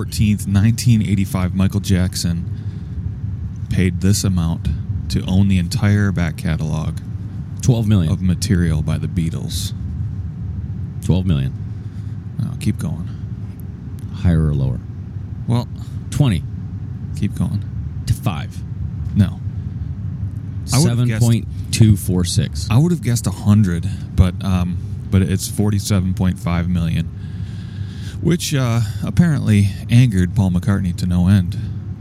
August 14th, 1985, Michael Jackson paid this amount to own the entire back catalog 12 million. of material by the Beatles. 12 million. Oh, keep going. Higher or lower? Well, 20 keep going. to 5. No. I would've guessed- 7.246. I would have guessed 100, but um, but it's 47.5 million, which uh, apparently angered Paul McCartney to no end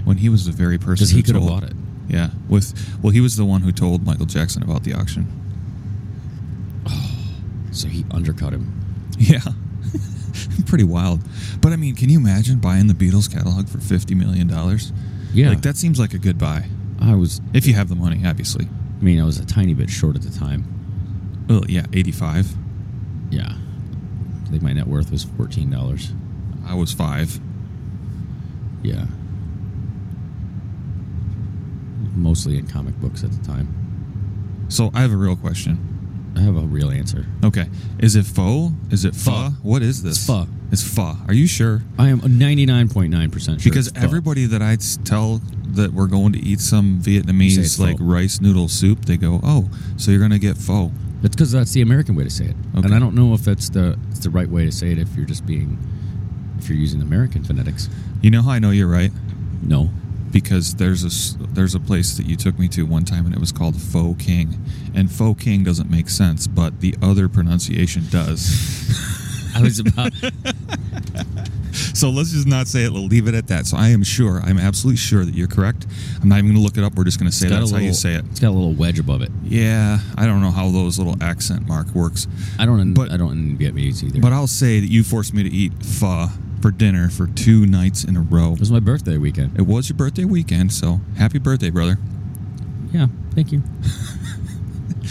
when he was the very person Because he who could have bought it. Yeah, with well, he was the one who told Michael Jackson about the auction. Oh, So he undercut him. Yeah, pretty wild. But I mean, can you imagine buying the Beatles catalog for 50 million dollars? Yeah. like that seems like a good buy I was, if you have the money, obviously. I mean, I was a tiny bit short at the time. Well, yeah, 85. Yeah. I think my net worth was $14. I was five. Yeah. Mostly in comic books at the time. So I have a real question. I have a real answer. Okay. Is it faux? Is it pho? Pho. What is this? It's pho. It's pho. Are you sure? I am 99.9% sure. Because everybody that I tell that we're going to eat some Vietnamese like rice noodle soup, they go, "Oh, so you're going to get pho." That's because that's the American way to say it, Okay. and I don't know if that's the it's the right way to say it if you're just being if you're using American phonetics. You know how I know you're right? No, Because there's a there's a place that you took me to one time and it was called Faux King, and Faux King doesn't make sense, but the other pronunciation does. I was about so let's just not say it. We'll leave it at that. So I am sure, I'm absolutely sure that you're correct. I'm not even going to look it up. We're just going to say it's got a that's how little, you say it. It's got a little wedge above it. Yeah, I don't know how those little accent mark works, I don't But- I don't in Vietnamese either. but I'll say that you forced me to eat pho for dinner for two nights in a row. it was my birthday weekend. It was your birthday weekend, so happy birthday, brother. Yeah, thank you.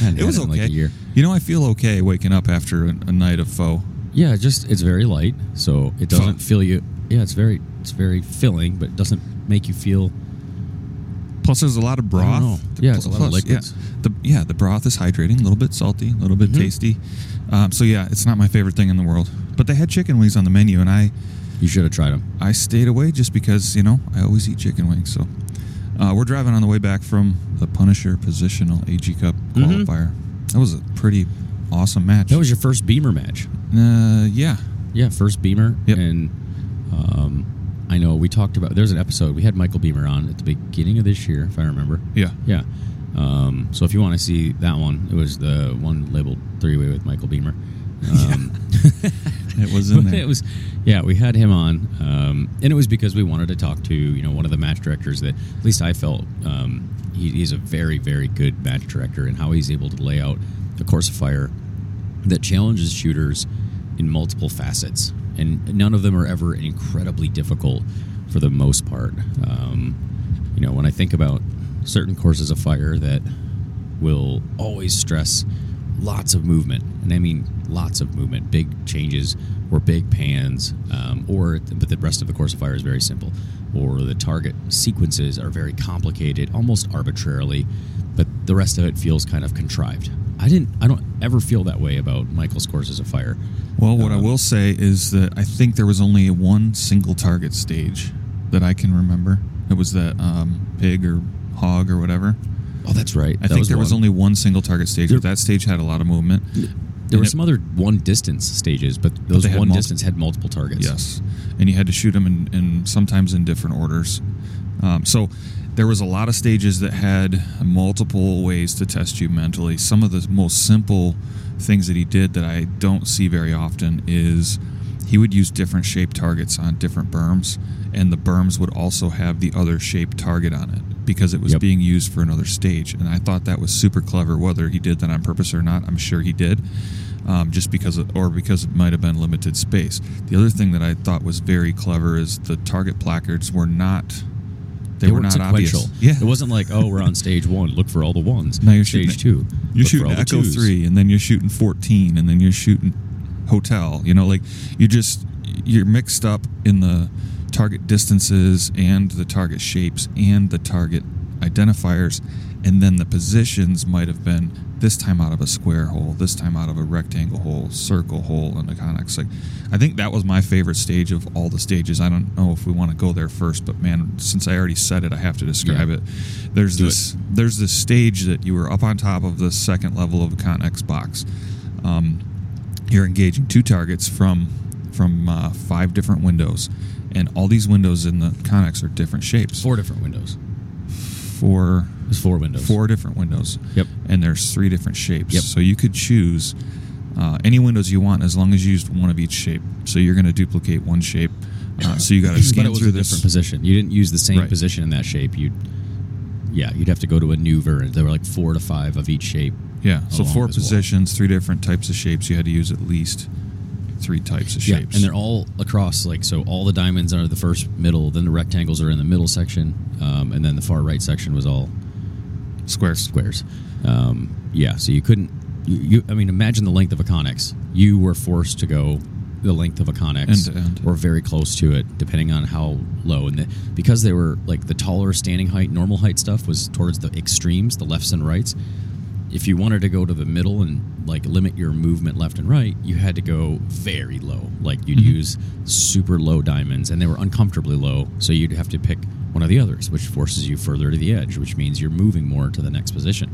It was okay. like a year. You know, I feel okay waking up after a, a night of pho. Yeah, just it's very light, so it doesn't fill you. Yeah, it's very it's very filling, but it doesn't make you feel. Plus, there's a lot of broth. Yeah, it's a lot of liquids. Yeah, the yeah the broth is hydrating, a little bit salty, a little bit Mhm. tasty. Um, so yeah, it's not my favorite thing in the world. But they had chicken wings on the menu, and I You should have tried them. I stayed away just because you know I always eat chicken wings. So uh, we're driving on the way back from the Punisher Positional AG Cup Mhm. qualifier. That was a pretty awesome match. That was your first Beamer match. uh, yeah, Yeah, first Beamer. Yep. And um, I know we talked about. There's an episode we had Michael Beamer on at the beginning of this year, if I remember. yeah. Yeah. Um, so if you want to see that one, it was the one labeled three way with Michael Beamer. Um, It was in there. it was, yeah, we had him on, um, and it was because we wanted to talk to you know one of the match directors that at least I felt um, he, he's a very very good match director and how he's able to lay out a course of fire that challenges shooters in multiple facets, and none of them are ever incredibly difficult for the most part. Um, you know, when I think about certain courses of fire that will always stress lots of movement, and I mean lots of movement, big changes or big pans, um, or but the rest of the course of fire is very simple, or the target sequences are very complicated, almost arbitrarily, but the rest of it feels kind of contrived. I didn't, I don't ever feel that way about Michael's courses of fire. Well, what I Um, will say is that I think there was only one single target stage that I can remember. It was that um, pig or hog or whatever. Oh, that's right. I That think there was only one single target stage, There- but that stage had a lot of movement. There were some other one distance stages, but those had one multi- distance had multiple targets. Yes, and you had to shoot them in, in sometimes in different orders. Um, so there was a lot of stages that had multiple ways to test you mentally. Some of the most simple things that he did that I don't see very often is he would use different shaped targets on different berms, and the berms would also have the other shaped target on it because it was Yep. being used for another stage. And I thought that was super clever. Whether he did that on purpose or not, I'm sure he did um, just because of, or because it might have been limited space. The other thing that I thought was very clever is the target placards were not they, They, were not obvious. sequential. Yeah, It wasn't like, oh, we're on stage one, look for all the ones. Now you're stage shooting- two. you're shooting Echo three, and then you're shooting fourteen, and then you're shooting Hotel. You know, like you just you're mixed up in the target distances and the target shapes and the target identifiers, and then the positions might have been this time out of a square hole, this time out of a rectangle hole, circle hole, and the Connex. Like, I think that was my favorite stage of all the stages. I don't know if we want to go there first, but man, since I already said it, I have to describe Yeah. it. There's Do this there's this stage that you were up on top of the second level of a Connex box. Um, you're engaging two targets from from uh, five different windows, and all these windows in the Connex are different shapes. Four different windows. Four There's four windows. four different windows. Yep. And there's three different shapes. Yep. So you could choose uh, any windows you want as long as you used one of each shape. So you're going to duplicate one shape. Uh, so you got to but scan it was through a this. different position. You didn't use the same Right. position in that shape. You'd yeah, you'd have to go to a new variant. There were like four to five of each shape. Yeah. So four positions, three different types of shapes. You had to use at least three types of shapes. Yeah, and they're all across. Like so, all the diamonds are the first middle. Then the rectangles are in the middle section, um, and then the far right section was all squares. squares. Um, yeah, so you couldn't. You, you, I mean, imagine the length of a connex. You were forced to go the length of a connex, End to end. or very close to it, depending on how low. And the, because they were like the taller standing height, normal height stuff was towards the extremes, the lefts and rights. If you wanted to go to the middle and like limit your movement left and right, you had to go very low. Like you'd Mhm. use super low diamonds, and they were uncomfortably low. So you'd have to pick one of the others, which forces you further to the edge, which means you're moving more to the next position.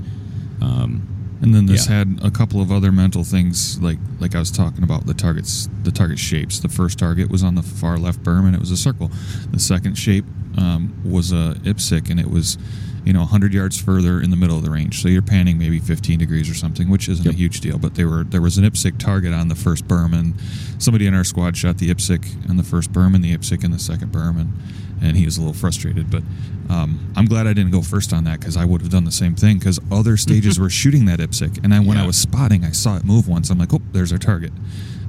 Um, And then this Yeah. had a couple of other mental things, like like I was talking about the targets, the target shapes. The first target was on the far left berm, and it was a circle. The second shape um, was a IPSC, and it was, you know, 100 yards further in the middle of the range. So you're panning maybe 15 degrees or something, which isn't Yep. a huge deal. But they were there was an IPSC target on the first berm, and somebody in our squad shot the IPSC on the first berm and the IPSC in the second berm, and and he was a little frustrated. But um, I'm glad I didn't go first on that because I would have done the same thing because other stages were shooting that IPSC, and I, when I was spotting, I saw it move once. I'm like, oh, there's our target.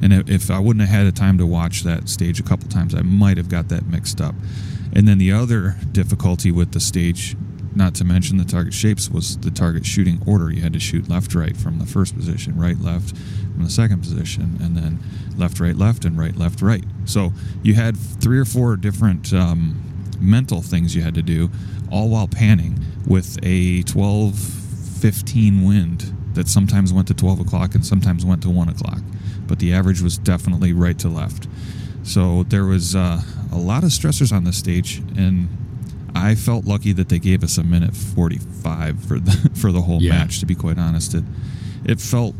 And if- if I wouldn't have had a time to watch that stage a couple times, I might have got that mixed up. And then the other difficulty with the stage, not to mention the target shapes, was the target shooting order. You had to shoot left, right from the first position, right, left from the second position, and then left, right, left, and right, left, right. So you had three or four different um, mental things you had to do, all while panning with a 12, 15 wind that sometimes went to 12 o'clock and sometimes went to 1 o'clock. But the average was definitely right to left. So there was uh, a lot of stressors on this stage, and I felt lucky that they gave us a minute 45 for the for the whole Yeah. match. To be quite honest, it it felt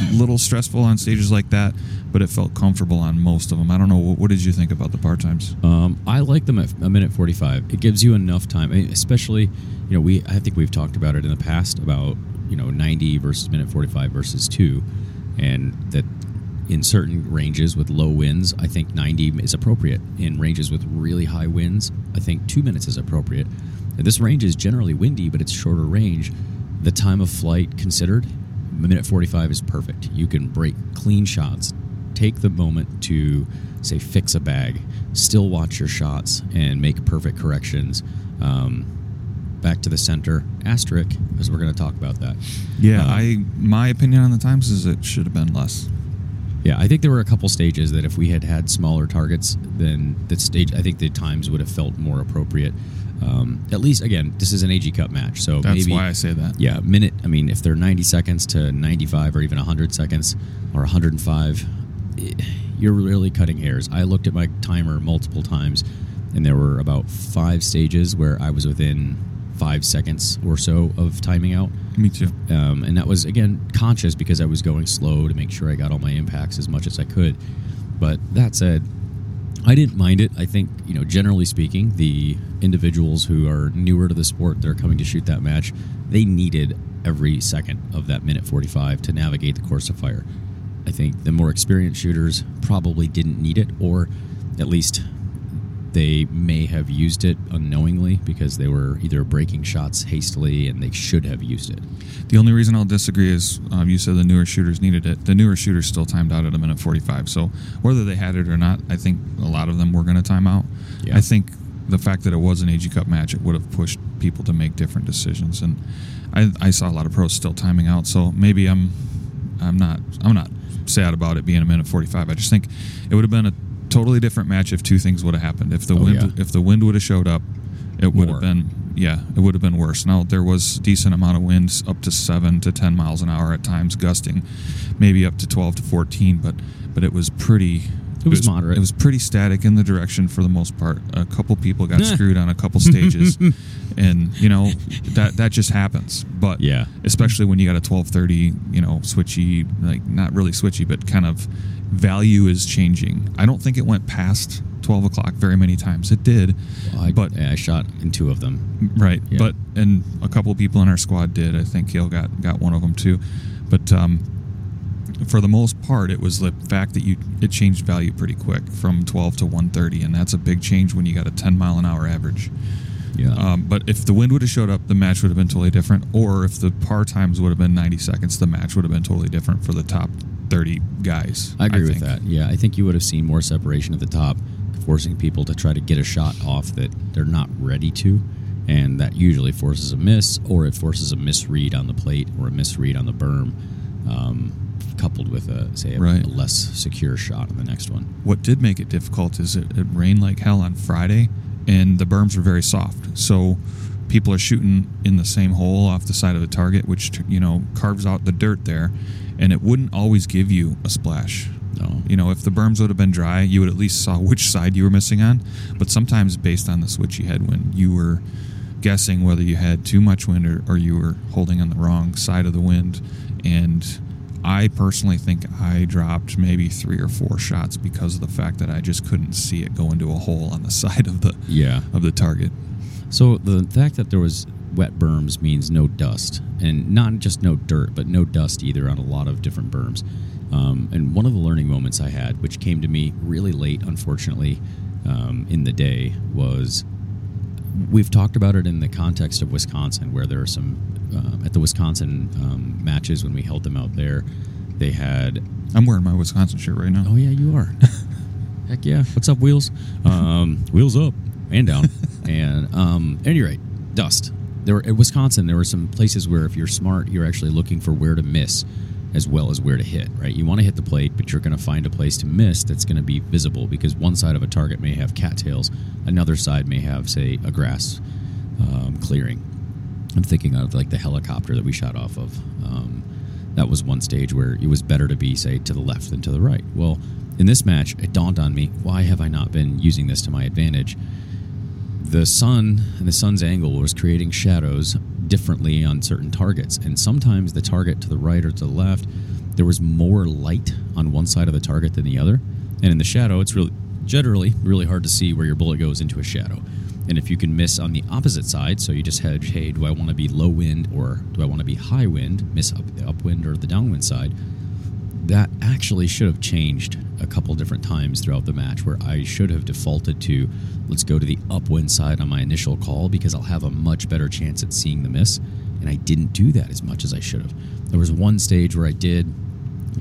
a little stressful on stages like that, but it felt comfortable on most of them. I don't know what, what did you think about the part times? Um, I like them at a minute forty-five. It gives you enough time, especially you know we. I think we've talked about it in the past about you know ninety versus minute forty-five versus two, and that in certain ranges with low winds, I think ninety is appropriate. In ranges with really high winds, I think two minutes is appropriate. And this range is generally windy, but it's shorter range. The time of flight considered, a minute 45 is perfect. You can break clean shots, take the moment to, say, fix a bag, still watch your shots, and make perfect corrections. Um, back to the center, asterisk, as we're going to talk about that. Yeah, Um, I my opinion on the times is it should have been less. Yeah, I think there were a couple stages that if we had had smaller targets, then the stage, I think the times would have felt more appropriate. Um, at least, again, this is an AG Cup match, so That's maybe why I say that. yeah, minute. I mean, if they're 90 seconds to 95 or even 100 seconds or 105, eh, you're really cutting hairs. I looked at my timer multiple times, and there were about five stages where I was within five seconds or so of timing out. Me too. Um, and that was, again, conscious because I was going slow to make sure I got all my impacts as much as I could. But that said, I didn't mind it. I think, you know, generally speaking, the individuals who are newer to the sport that are coming to shoot that match, they needed every second of that minute 45 to navigate the course of fire. I think the more experienced shooters probably didn't need it, or at least they may have used it unknowingly because they were either breaking shots hastily and they should have used it. The only reason I'll disagree is um, you said the newer shooters needed it. The newer shooters still timed out at a minute 45. So whether they had it or not, I think a lot of them were going to time out. Yeah. I think the fact that it was an AG Cup match, it would have pushed people to make different decisions. And I, I saw a lot of pros still timing out. So maybe I'm I'm not I'm not sad about it being a minute 45. I just think it would have been a totally different match if two things would have happened. If the Oh, wind yeah. if the wind would have showed up, it would have been yeah, it would have been worse. Now there was a decent amount of winds, up to seven to ten miles an hour at times, gusting, maybe up to twelve to fourteen. But but it was pretty. It was moderate. It was pretty static in the direction for the most part. A couple people got screwed on a couple stages, and you know that that just happens. But Yeah. especially when you got a twelve thirty, you know, switchy, like not really switchy, but kind of value is changing. I don't think it went past twelve o'clock very many times. It did, I, but yeah, I shot in two of them. Right, Yeah. but and a couple of people in our squad did. I think Gail got got one of them too, but um, for the most part, it was the fact that you it changed value pretty quick from 12 to 130, and that's a big change when you got a 10 mile an hour average. Yeah. Um, but if the wind would have showed up, the match would have been totally different. Or if the par times would have been 90 seconds, the match would have been totally different for the top 30 guys. I agree with that. Yeah, I think you would have seen more separation at the top, forcing people to try to get a shot off that they're not ready to, and that usually forces a miss, or it forces a misread on the plate or a misread on the berm, um, coupled with a say a, Right. a less secure shot on the next one. What did make it difficult is it, it rained like hell on Friday, and the berms were very soft. So people are shooting in the same hole off the side of the target, which you know carves out the dirt there, and it wouldn't always give you a splash. No. You know, if the berms would have been dry, you would at least saw which side you were missing on. But sometimes, based on the switchy headwind, you were guessing whether you had too much wind or, or you were holding on the wrong side of the wind. And I personally think I dropped maybe three or four shots because of the fact that I just couldn't see it go into a hole on the side of the Yeah. of the target. So the fact that there was wet berms means no dust, and not just no dirt, but no dust either on a lot of different berms. Um, and one of the learning moments I had, which came to me really late, unfortunately, um, in the day, was we've talked about it in the context of Wisconsin, where there are some um, at the Wisconsin um, matches when we held them out there. They had I'm wearing my Wisconsin shirt right now. Oh yeah, you are. Heck yeah! What's up, wheels? Um, wheels up and down. and um, at any rate, dust. There were, in Wisconsin, there were some places where if you're smart, you're actually looking for where to miss, as well as where to hit. Right? You want to hit the plate, but you're going to find a place to miss that's going to be visible because one side of a target may have cattails, another side may have, say, a grass um, clearing. I'm thinking of like the helicopter that we shot off of. Um, that was one stage where it was better to be, say, to the left than to the right. Well, in this match, it dawned on me why have I not been using this to my advantage? The sun and the sun's angle was creating shadows differently on certain targets, and sometimes the target to the right or to the left, there was more light on one side of the target than the other, and in the shadow, it's really generally really hard to see where your bullet goes into a shadow. And if you can miss on the opposite side, so you just hedge, hey, do I want to be low wind or do I want to be high wind, miss up the upwind or the downwind side, that actually should have changed a couple different times throughout the match where I should have defaulted to let's go to the upwind side on my initial call because I'll have a much better chance at seeing the miss. And I didn't do that as much as I should have. There was one stage where I did,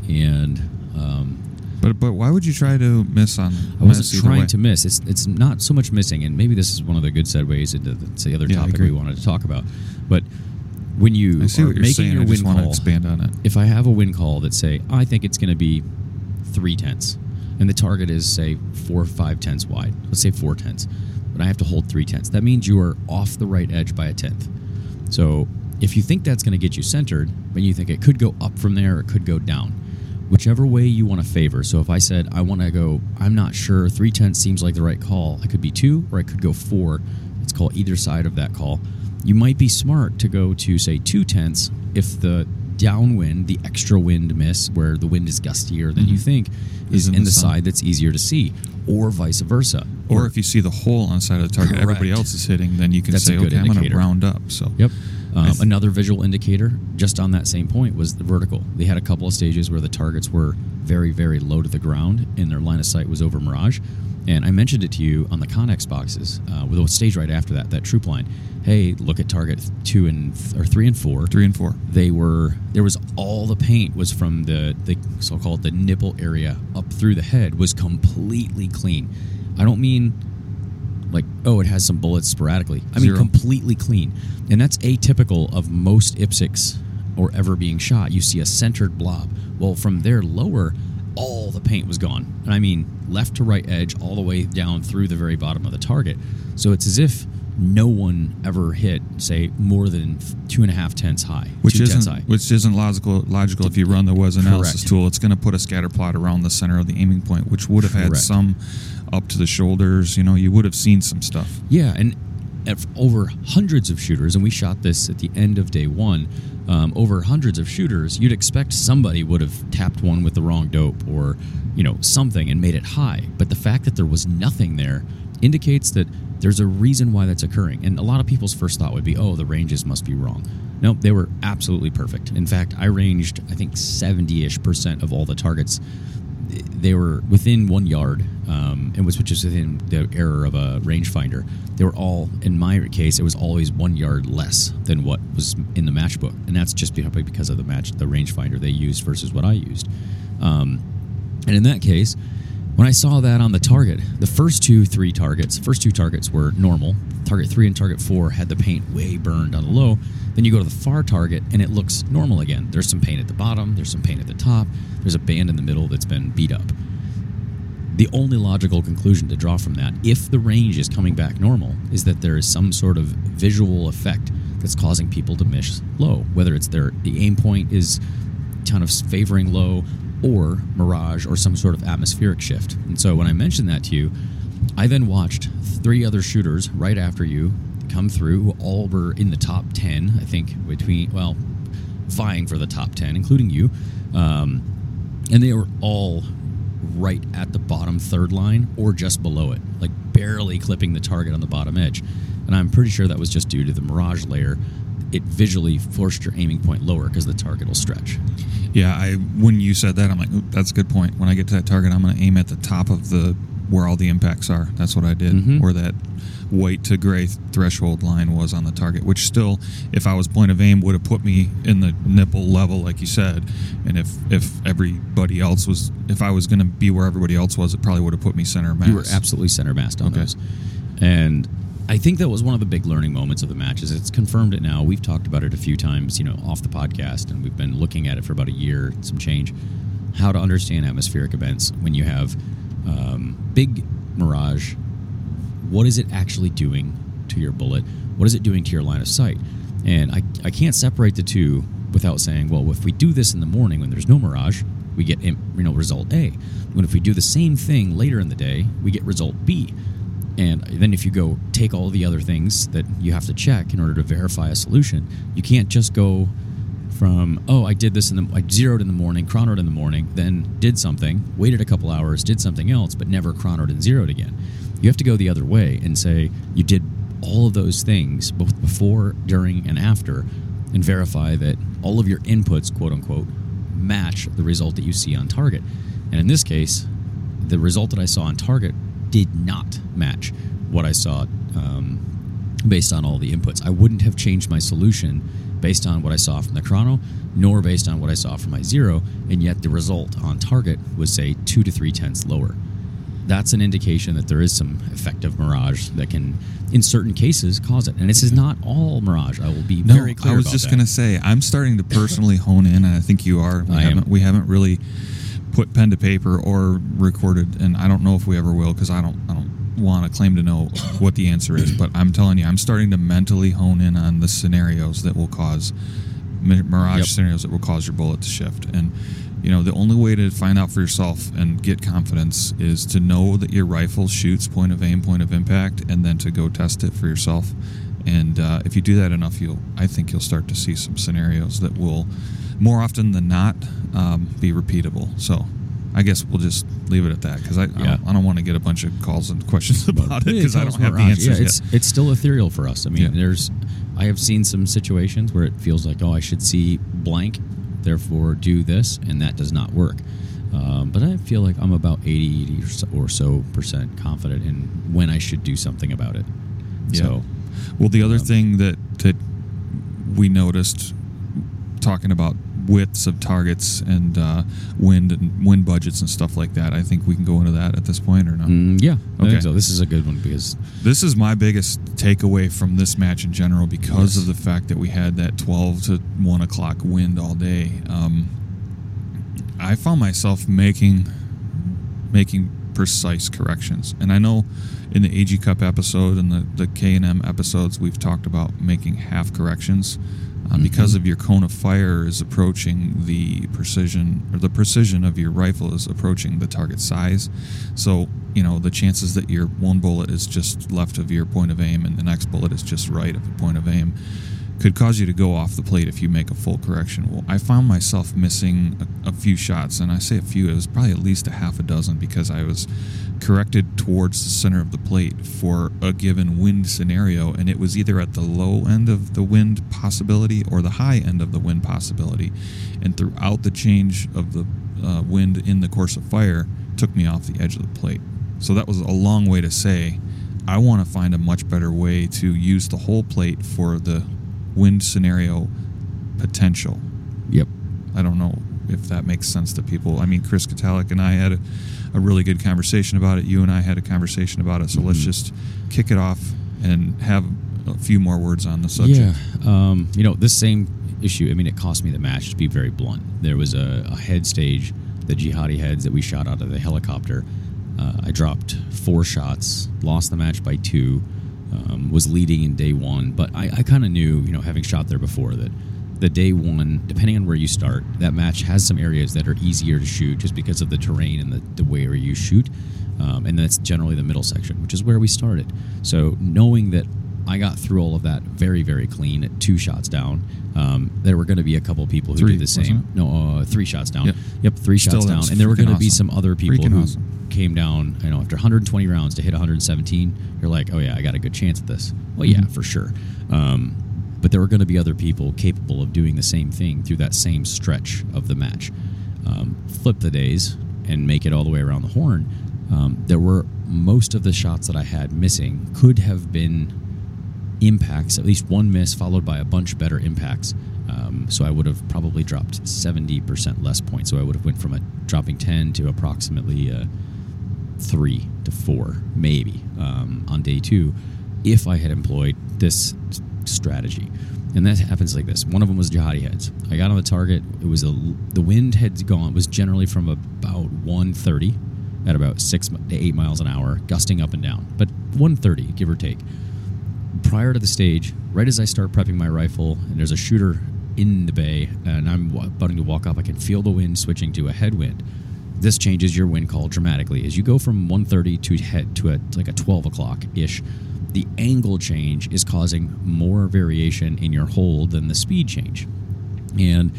and um, But but why would you try to miss on? I wasn't trying way? to miss. It's it's not so much missing, and maybe this is one of the good segues into the, the other Yeah, topic we wanted to talk about. But when you I see are what you're making saying. your I win want to call, expand on it. if I have a win call that say I think it's going to be three tenths, and the target is say four or five tenths wide, let's say four tenths, but I have to hold three tenths. That means you are off the right edge by a tenth. So if you think that's going to get you centered, but you think it could go up from there, or it could go down, whichever way you want to favor. So if I said I want to go, I'm not sure, three tenths seems like the right call. I could be two, or I could go four. Let's call either side of that call. You might be smart to go to say two tenths if the downwind, the extra wind miss, where the wind is gustier than you mm-hmm. think, is in in the the side that's easier to see, or vice versa. Or if you see the hole on the side of the target, everybody else is hitting, then you can That's say, okay, I'm going to round up. So Yep. Um, th- another visual indicator, just on that same point, was the vertical. They had a couple of stages where the targets were very, very low to the ground, and their line of sight was over mirage. And I mentioned it to you on the Connex boxes, uh, with a stage right after that, that troop line. Hey, look at target two and or three and four. three and four. They were there was all the paint was from the the so-called the nipple area up through the head was completely clean. I don't mean like oh it has some bullets sporadically. I mean completely clean. And that's atypical of most IPSCs or ever being shot. You see a centered blob. Well from there lower all the paint was gone. And i mean left to right edge all the way down through the very bottom of the target. So it's as if no one ever hit say more than two and a half tenths high, which two isn't high. which isn't logical. Logical if you run the WEZ analysis Correct. tool, it's going to put a scatter plot around the center of the aiming point, which would have had Correct. some up to the shoulders. You know, you would have seen some stuff. Yeah, and over hundreds of shooters, and we shot this at the end of day one. Um, over hundreds of shooters, you'd expect somebody would have tapped one with the wrong dope or, you know, something and made it high. But the fact that there was nothing there indicates that there's a reason why that's occurring. And a lot of people's first thought would be, oh, the ranges must be wrong. No, they were absolutely perfect. In fact, I ranged, I think, 70 ish percent of all the targets they were within one yard, um, and was which is within the error of a rangefinder. They were all, in my case, it was always one yard less than what was in the matchbook, and that's just because of the match, the rangefinder they used versus what I used. Um, and in that case, when I saw that on the target, the first two, three targets, first two targets were normal. Target three and target four had the paint way burned on the low. Then you go to the far target and it looks normal again. There's some paint at the bottom, there's some paint at the top, there's a band in the middle that's been beat up. The only logical conclusion to draw from that, if the range is coming back normal, is that there is some sort of visual effect that's causing people to miss low, whether it's their the aim point is kind of favoring low or mirage or some sort of atmospheric shift. And so when I mentioned that to you, I then watched three other shooters right after you come through all were in the top 10, I think, between, well, vying for the top 10, including you. Um, and they were all right at the bottom third line or just below it, like barely clipping the target on the bottom edge. And I'm pretty sure that was just due to the mirage layer. It visually forced your aiming point lower because the target will stretch. Yeah, I when you said that, I'm like, that's a good point. When I get to that target, I'm going to aim at the top of the where all the impacts are. That's what I did, Mhm. where that white to gray threshold line was on the target. Which still, if I was point of aim, would have put me in the nipple level, like you said. And if if everybody else was, if I was going to be where everybody else was, it probably would have put me center mass. You were absolutely center massed on Okay. those. And I think that was one of the big learning moments of the matches. It's confirmed it now. We've talked about it a few times, you know, off the podcast, and we've been looking at it for about a year, some change. How to understand atmospheric events when you have um, big mirage. What is it actually doing to your bullet? What is it doing to your line of sight? And I, I can't separate the two without saying, well, if we do this in the morning when there's no mirage, we get you know result A. When if we do the same thing later in the day, we get result B. And then if you go take all the other things that you have to check in order to verify a solution, you can't just go from oh I did this in the I zeroed in the morning, chronoed in the morning, then did something, waited a couple hours, did something else, but never chronoed and zeroed again. You have to go the other way and say you did all of those things both before, during, and after, and verify that all of your inputs, quote unquote, match the result that you see on target. And in this case, the result that I saw on target did not match what I saw um, based on all the inputs. I wouldn't have changed my solution based on what I saw from the chrono, nor based on what I saw from my zero, and yet the result on target was, say, two to three tenths lower. That's an indication that there is some effective mirage that can, in certain cases, cause it. And this is not all mirage. I will be No, very clear I was just going to say I'm starting to personally hone in, and I think you are. We I haven't we haven't really put pen to paper or recorded, and I don't know if we ever will because I don't I don't want to claim to know what the answer is. But I'm telling you, I'm starting to mentally hone in on the scenarios that will cause mirage Yep. scenarios that will cause your bullet to shift, and you know the only way to find out for yourself and get confidence is to know that your rifle shoots point of aim, point of impact, and then to go test it for yourself. And uh, if you do that enough, you'll I think you'll start to see some scenarios that will, more often than not, um, be repeatable. So. I guess we'll just leave it at that because I, I don't, I don't want to get a bunch of calls and questions about it because I don't have the answers Yeah, it's yet. it's still ethereal for us. I mean, Yeah. there's I have seen some situations where it feels like oh I should see blank, therefore do this, and that does not work. Um, but I feel like I'm about 80 or so, or so percent confident in when I should do something about it. Yeah. So Well, the other Um, thing that that we noticed talking about widths of targets and uh, wind and wind budgets and stuff like that, I think we can go into that at this point or not. mm, yeah, Okay. so. This is a good one because This is my biggest takeaway from this match in general because Yes. of the fact that we had that 12 to 1 o'clock wind all day. Um, I found myself making making precise corrections. And I know in the AG Cup episode and the the K and M episodes, we've talked about making half corrections. Mm-hmm. Because of your cone of fire is approaching the precision, or the precision of your rifle is approaching the target size. So, you know, the chances that your one bullet is just left of your point of aim and the next bullet is just right of the point of aim could cause you to go off the plate if you make a full correction. Well, I found myself missing a, a few shots, and I say a few, it was probably at least a half a dozen because I was corrected towards the center of the plate for a given wind scenario, and it was either at the low end of the wind possibility or the high end of the wind possibility. And throughout the change of the uh, wind in the course of fire, took me off the edge of the plate. So that was a long way to say I want to find a much better way to use the whole plate for the wind scenario potential. Yep. I don't know if that makes sense to people. I mean, Chris Katalik and I had a, a really good conversation about it. You and I had a conversation about it. So let's Mhm. just kick it off and have a few more words on the subject. Yeah. Um, you know, this same issue, I mean, it cost me the match, to be very blunt. There was a, a head stage, the jihadi heads that we shot out of the helicopter. Uh, I dropped four shots, lost the match by two, um, was leading in day one. But I, I kind of knew, you know, having shot there before, that the day one, depending on where you start, that match has some areas that are easier to shoot just because of the terrain and the, the way where you shoot. Um, and that's generally the middle section, which is where we started. So knowing that I got through all of that very, very clean at two shots down. Um, there were going to be a couple people who Three, did the same. No, uh, three shots down. Yep. Yep, three Still, shots down, and there were going to be some other people Freaking who awesome. came down. You know, after 120 rounds to hit 117, you're like, oh yeah, I got a good chance at this. Well, yeah, Mhm. for sure. Um, but there were going to be other people capable of doing the same thing through that same stretch of the match. Um, flip the days and make it all the way around the horn. Um, there were most of the shots that I had missing could have been impacts, at least one miss followed by a bunch better impacts. Um, so I would have probably dropped 70% less points. So I would have went from a dropping 10 to approximately three to four, maybe um, on day two, if I had employed this strategy. And that happens like this. One of them was jihadi heads. I got on the target. It was a the wind had gone was generally from about 130 at about six to eight miles an hour, gusting up and down, but 130 give or take prior to the stage, right as I start prepping my rifle, and there's a shooter in the bay, and I'm about to walk up, I can feel the wind switching to a headwind. This changes your wind call dramatically. As you go from 130 to head to a like a 12 o'clock ish, the angle change is causing more variation in your hold than the speed change, and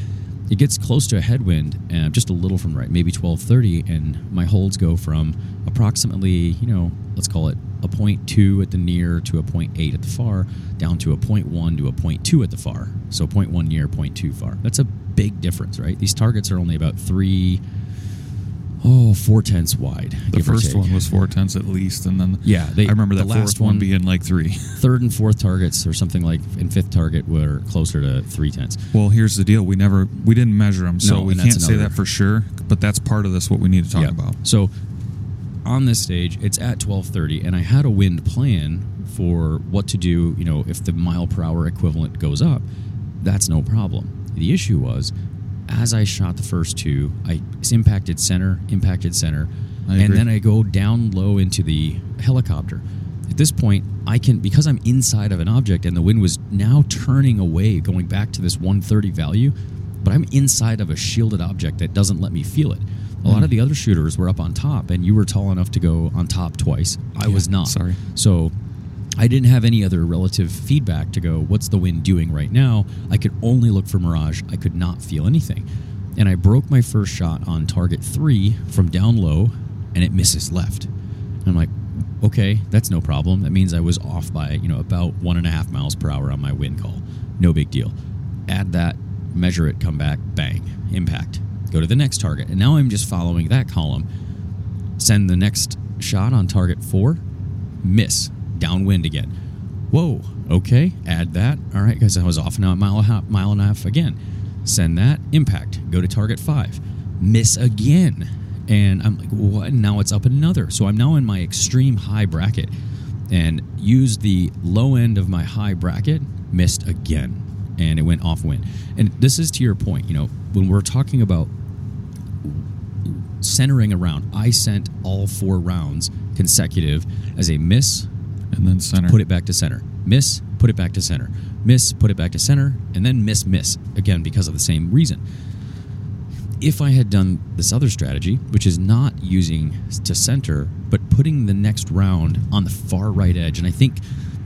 it gets close to a headwind, uh, just a little from right, maybe 12:30, and my holds go from approximately, you know, let's call it a point 0.2 at the near to a point 0.8 at the far, down to a point 0.1 to a point 0.2 at the far. So point 0.1 near, point 0.2 far. That's a big difference, right? These targets are only about three, oh, four tenths wide. The first one was four tenths at least, and then Yeah, they- I remember the that last one- being like three. third and fourth targets or something like, and fifth target were closer to three tenths. Well, here's the deal: we never, we didn't measure them, so No, we can't say that for sure. But that's part of this. What we need to talk Yeah. about. So on this stage, it's at 12:30, and I had a wind plan for what to do. You know, if the mile per hour equivalent goes up, that's no problem. The issue was, as I shot the first two, I impacted center, impacted center, and then I go down low into the helicopter. At this point, I can because I'm inside of an object, and the wind was now turning away, going back to this 130 value. But I'm inside of a shielded object that doesn't let me feel it. A lot Hmm. of the other shooters were up on top, and you were tall enough to go on top twice. I Yeah, was not. sorry. So I didn't have any other relative feedback to go, what's the wind doing right now? I could only look for Mirage. I could not feel anything. And I broke my first shot on target three from down low, and it misses left. I'm like, okay, that's no problem. That means I was off by, you know, about one and a half miles per hour on my wind call. No big deal. Add that, measure it, come back, bang, impact. Go to the next target. And now I'm just following that column. Send the next shot on target four, miss, downwind again. Whoa, okay, add that. All right, guys, I was off now a mile, mile and a half again. Send that, impact, go to target five, miss again. And I'm like, what? And now it's up another. So I'm now in my extreme high bracket and used the low end of my high bracket, missed again. And it went off wind. And this is to your point, you know, when we're talking about centering around. I sent all four rounds consecutive as a miss, and then center. put it back to center. Miss, put it back to center. Miss, put it back to center, and then miss, miss again because of the same reason. If I had done this other strategy, which is not using to center, but putting the next round on the far right edge, and I think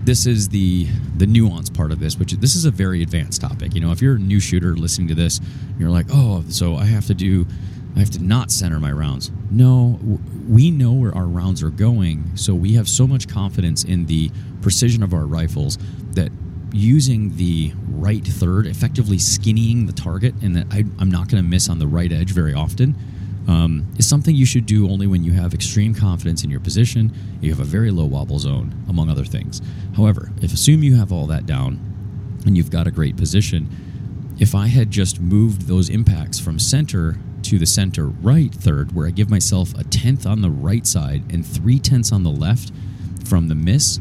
this is the the nuance part of this, which this is a very advanced topic. You know, if you're a new shooter listening to this, you're like, oh, so I have to do, I have to not center my rounds. No, we know where our rounds are going, so we have so much confidence in the precision of our rifles that using the right third, effectively skinnying the target, and that I, I'm not going to miss on the right edge very often, um, is something you should do only when you have extreme confidence in your position, you have a very low wobble zone, among other things. However, if assume you have all that down and you've got a great position, if I had just moved those impacts from center to the center right third, where I give myself a tenth on the right side and three tenths on the left from the miss,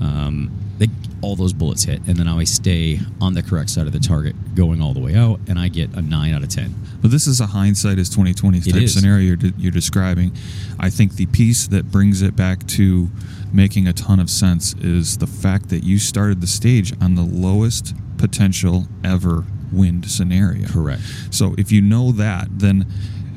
um, they, all those bullets hit, and then I stay on the correct side of the target, going all the way out, and I get a nine out of ten. But this is a hindsight is twenty twenty type is. scenario you're, de- you're describing. I think the piece that brings it back to making a ton of sense is the fact that you started the stage on the lowest potential ever wind scenario. Correct. So if you know that, then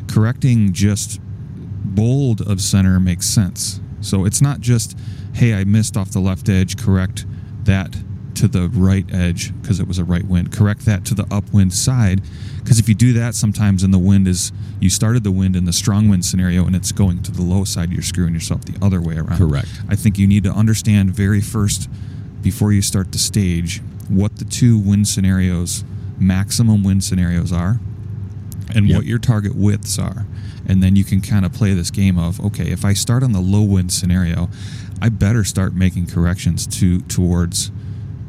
correcting just bold of center makes sense. So it's not just, hey, I missed off the left edge, correct that to the right edge because it was a right wind. Correct that to the upwind side because if you do that sometimes in the wind is, you started the wind in the strong wind scenario and it's going to the low side, you're screwing yourself the other way around. Correct. I think you need to understand very first before you start the stage what the two wind scenarios, maximum wind scenarios are, and Yep. what your target widths are. And then you can kind of play this game of okay, if I start on the low wind scenario, I better start making corrections to towards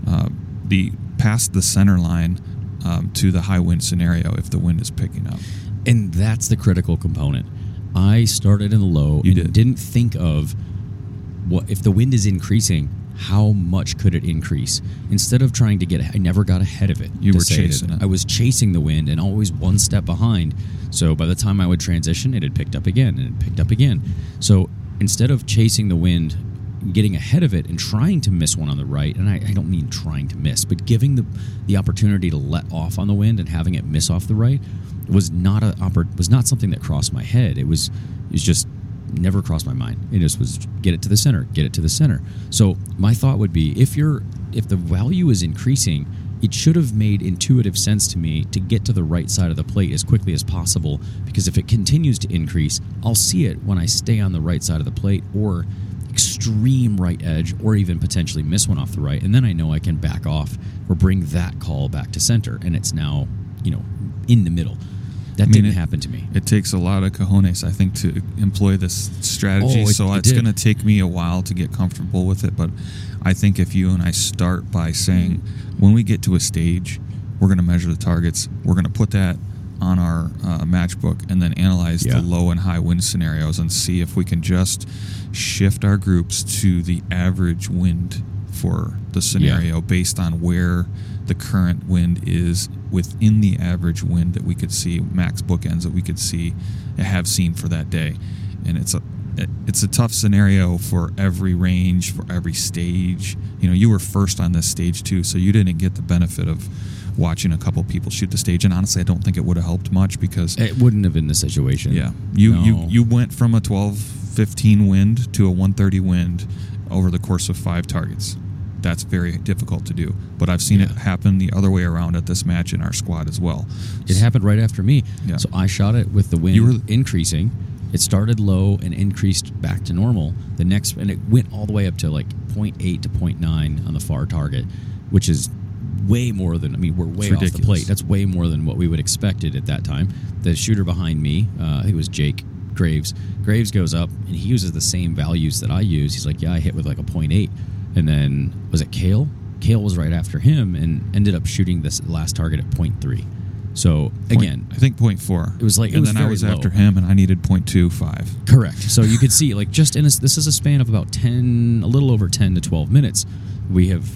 uh, the past the center line um, to the high wind scenario if the wind is picking up. And that's the critical component. I started in the low You and did. not think of what if the wind is increasing, how much could it increase? Instead of trying to get I never got ahead of it. You were chasing it. I was chasing the wind and always one step behind. So by the time I would transition, it had picked up again and it picked up again. So instead of chasing the wind, getting ahead of it and trying to miss one on the right, and I, I don't mean trying to miss, but giving the the opportunity to let off on the wind and having it miss off the right was not a was not something that crossed my head. It was it was just never crossed my mind. It just was get it to the center, get it to the center. So my thought would be if you're if the value is increasing, it should have made intuitive sense to me to get to the right side of the plate as quickly as possible because if it continues to increase, I'll see it when I stay on the right side of the plate or extreme right edge or even potentially miss one off the right and then I know I can back off or bring that call back to center and it's now, you know, in the middle. That I mean, didn't it- happen to me. It takes a lot of cojones, I think, to employ this strategy. Oh, it- so it it's going to take me a while to get comfortable with it. But I think if you and I start by saying, when we get to a stage, we're going to measure the targets, we're going to put that on our uh, matchbook, and then analyze Yeah. the low and high wind scenarios and see if we can just shift our groups to the average wind for the scenario based on where the current wind is within the average wind that we could see max bookends that we could see have seen for that day. And it's a it's a tough scenario for every range for every stage. You know you were first on this stage too so you didn't get the benefit of watching a couple people shoot the stage. And honestly i don't think it would have helped much because It wouldn't have been the situation. yeah. You you you went from a 12 15 wind to a 130 wind over the course of five targets that's very difficult to do but i've seen it happen the other way around at this match in our squad as well It happened right after me. Yeah. So I shot it with the wind You were- increasing. It started low and increased back to normal. The next, and it went all the way up to like 0.8 to 0.9 on the far target, which is way more than, I mean, we're way off the plate. That's way more than what we would expected at that time. The shooter behind me, uh, I think it was Jake Graves. Graves goes up and he uses the same values that I use. He's like, yeah, I hit with like a 0.8. And then, was it Kale? Kale was right after him and ended up shooting this last target at 0.3. So Point- again, i think point four It was like- and was then i was low. after him and i needed 0.25 correct. So you could see like just in a, this is a span of about ten, a little over ten to twelve minutes, we have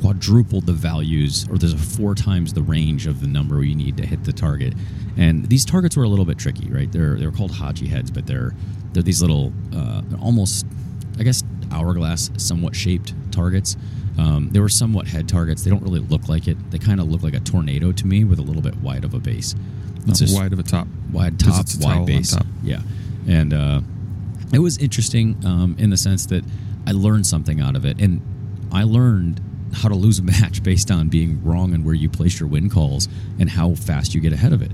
quadrupled the values, or there's a four times the range of the number you need to hit the target. And these targets were a little bit tricky, right? They're they're called Haji heads, but they're they're these little, uh, they're almost, I guess, hourglass, somewhat shaped targets. Um, they were somewhat head targets. They don't really look like it. They kind of look like a tornado to me, with a little bit wide of a base. It's just wide of a top. Wide top, wide base. top. Yeah, and uh, it was interesting um, in the sense that I learned something out of it, and I learned how to lose a match based on being wrong on where you place your win calls and how fast you get ahead of it.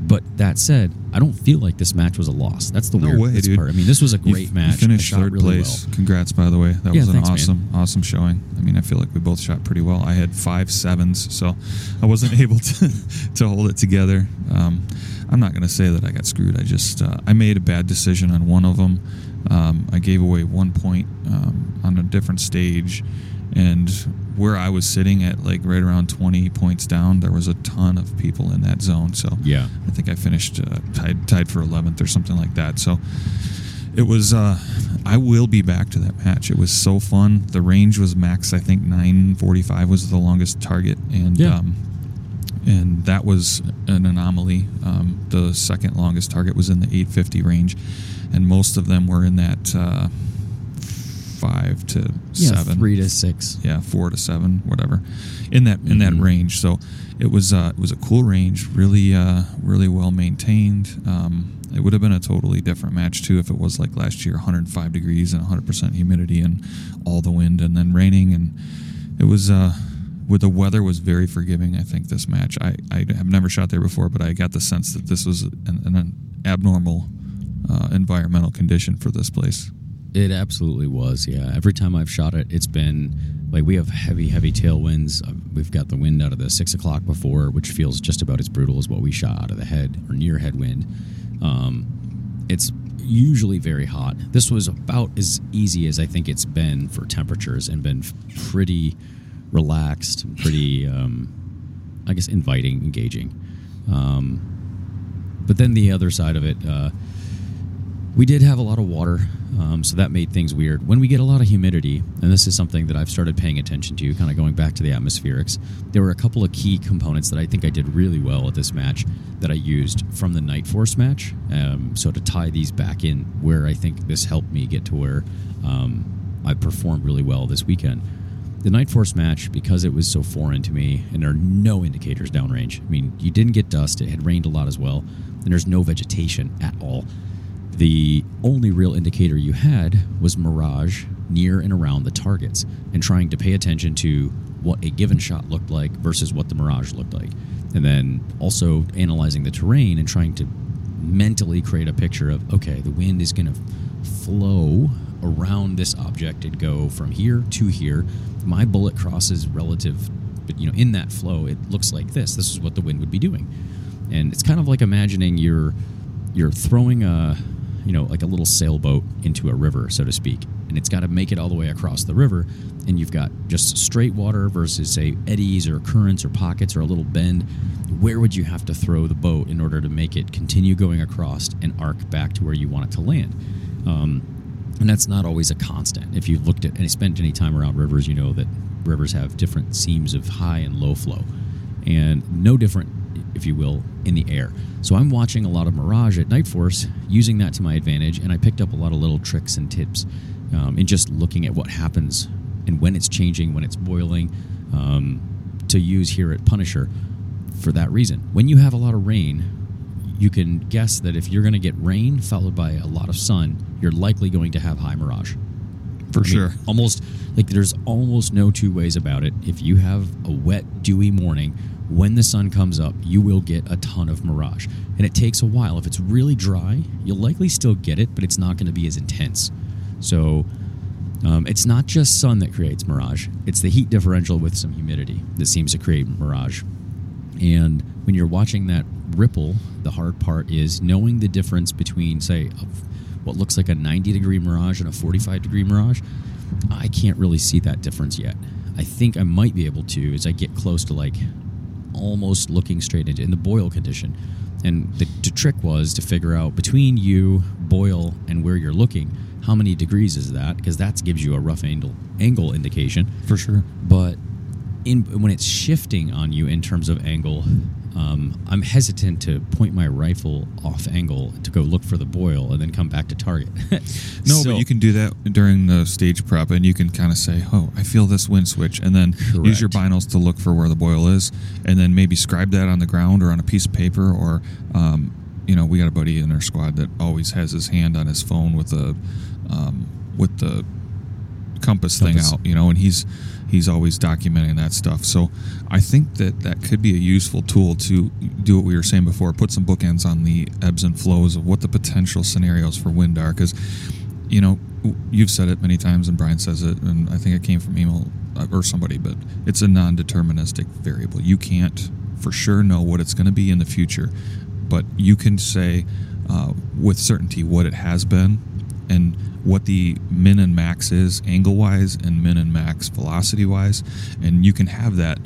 But that said, I don't feel like this match was a loss. That's the No weird way, part. I mean, this was a great f- match. You finished third really place. well. Congrats, by the way. That Yeah, was an thanks, man. awesome, awesome showing. I mean, I feel like we both shot pretty well. I had five sevens, so I wasn't able to to hold it together. Um, I'm not going to say that I got screwed. I just uh, I made a bad decision on one of them. Um, I gave away one point um, on a different stage, and where I was sitting at like right around 20 points down, there was a ton of people in that zone. So Yeah. I think I finished uh, tied tied for 11th or something like that. So it was. Uh, I will be back to that match. It was so fun. The range was max. I think 945 was the longest target, and Yeah. um, and that was an anomaly. Um, the second longest target was in the 850 range, and most of them were in that uh, five to Yeah, seven three to six. yeah, four to seven, whatever, in that in that Mhm. range. So it was uh, it was a cool range, really uh, really well maintained. Um, it would have been a totally different match too if it was like last year, 105 degrees and 100 percent humidity and all the wind and then raining and it was. Uh, with the weather was very forgiving. I think this match. I, I have never shot there before, but I got the sense that this was an, an abnormal uh, environmental condition for this place. It absolutely was. Yeah. Every time I've shot it, it's been like we have heavy, heavy tailwinds. Uh, We've got the wind out of the six o'clock before, which feels just about as brutal as what we shot out of the head or near headwind. Um, it's usually very hot. This was about as easy as I think it's been for temperatures and been pretty relaxed, pretty, um, I guess, inviting, engaging. Um, but then the other side of it, uh, we did have a lot of water, um, so that made things weird. When we get a lot of humidity, and this is something that I've started paying attention to, kind of going back to the atmospherics, there were a couple of key components that I think I did really well at this match that I used from the Nightforce match. Um, so to tie these back in, where I think this helped me get to where um, I performed really well this weekend. The Nightforce match, because it was so foreign to me, and there are no indicators downrange. I mean, you didn't get dust, it had rained a lot as well, and there's no vegetation at all. The only real indicator you had was mirage near and around the targets, and trying to pay attention to what a given shot looked like versus what the mirage looked like. And then also analyzing the terrain and trying to mentally create a picture of okay, the wind is going to flow around this object and go from here to here. My bullet crosses relative, but you know, in that flow, it looks like this. This is what the wind would be doing, and it's kind of like imagining you're you're throwing a you know like a little sailboat into a river, so to speak, and it's got to make it all the way across the river, and you've got just straight water versus say eddies or currents or pockets or a little bend. Where would you have to throw the boat in order to make it continue going across and arc back to where you want it to land? Um, and that's not always a constant. If you've looked at and spent any time around rivers, you know that rivers have different seams of high and low flow, and no different, if you will, in the air. So I'm watching a lot of Mirage at Nightforce, using that to my advantage, and I picked up a lot of little tricks and tips um, in just looking at what happens and when it's changing, when it's boiling, um, to use here at Punisher for that reason. When you have a lot of rain, you can guess that if you're going to get rain followed by a lot of sun, you're likely going to have high mirage. For I mean, sure. almost like there's almost no two ways about it. If you have a wet, dewy morning, when the sun comes up, you will get a ton of mirage. And it takes a while. If it's really dry, you'll likely still get it, but it's not going to be as intense. So um, it's not just sun that creates mirage, it's the heat differential with some humidity that seems to create mirage. And when you're watching that ripple, the hard part is knowing the difference between, say, what looks like a 90 degree mirage and a 45 degree mirage. I can't really see that difference yet. I think I might be able to as I get close to like almost looking straight into in the boil condition. And the, the trick was to figure out between you, boil, and where you're looking, how many degrees is that? Because that gives you a rough angle angle indication For sure. but in when it's shifting on you in terms of angle, um, I'm hesitant to point my rifle off angle to go look for the boil and then come back to target. No, So- but you can do that during the stage prep, and you can kind of say, "Oh, I feel this wind switch," and then use your Correct. binos to look for where the boil is, and then maybe scribe that on the ground or on a piece of paper, or um, you know, we got a buddy in our squad that always has his hand on his phone with the um, with the compass, thing out, you know, and he's he's always documenting that stuff. So I think that that could be a useful tool to do what we were saying before, put some bookends on the ebbs and flows of what the potential scenarios for wind are, because you know you've said it many times, and Brian says it, and I think it came from Emil uh, or somebody, but it's a non-deterministic variable. You can't for sure know what it's going to be in the future, but you can say uh, with certainty what it has been and what the min and max is angle wise and min and max velocity wise and you can have that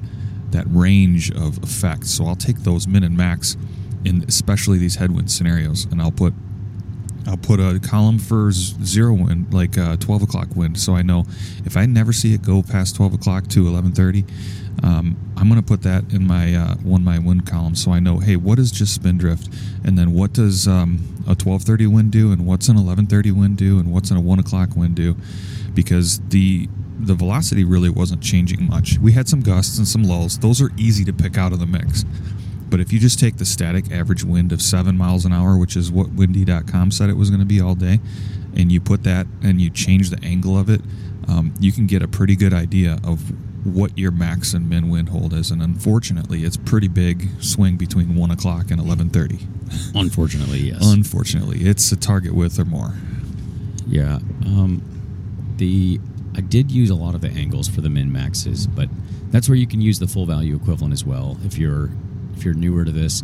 that range of effects. So i'll take those min and max in especially these headwind scenarios and i'll put I'll put a column for zero wind, like uh, 12 o'clock wind, so I know if I never see it go past 12 o'clock to 11:30, um, I'm going to put that in my uh, one my wind column, so I know, hey, what is just spin drift, and then what does um, a 12:30 wind do, and what's an 11:30 wind do, and what's an a one o'clock wind do, because the the velocity really wasn't changing much. We had some gusts and some lulls; those are easy to pick out of the mix. But if you just take the static average wind of seven miles an hour, which is what windy.com said it was going to be all day, and you put that and you change the angle of it, um, you can get a pretty good idea of what your max and min wind hold is. And unfortunately, it's pretty big swing between one o'clock and eleven thirty. unfortunately, yes. Unfortunately, it's a target width or more. Yeah. Um, the I did use a lot of the angles for the min maxes, but that's where you can use the full value equivalent as well. If you're if you're newer to this,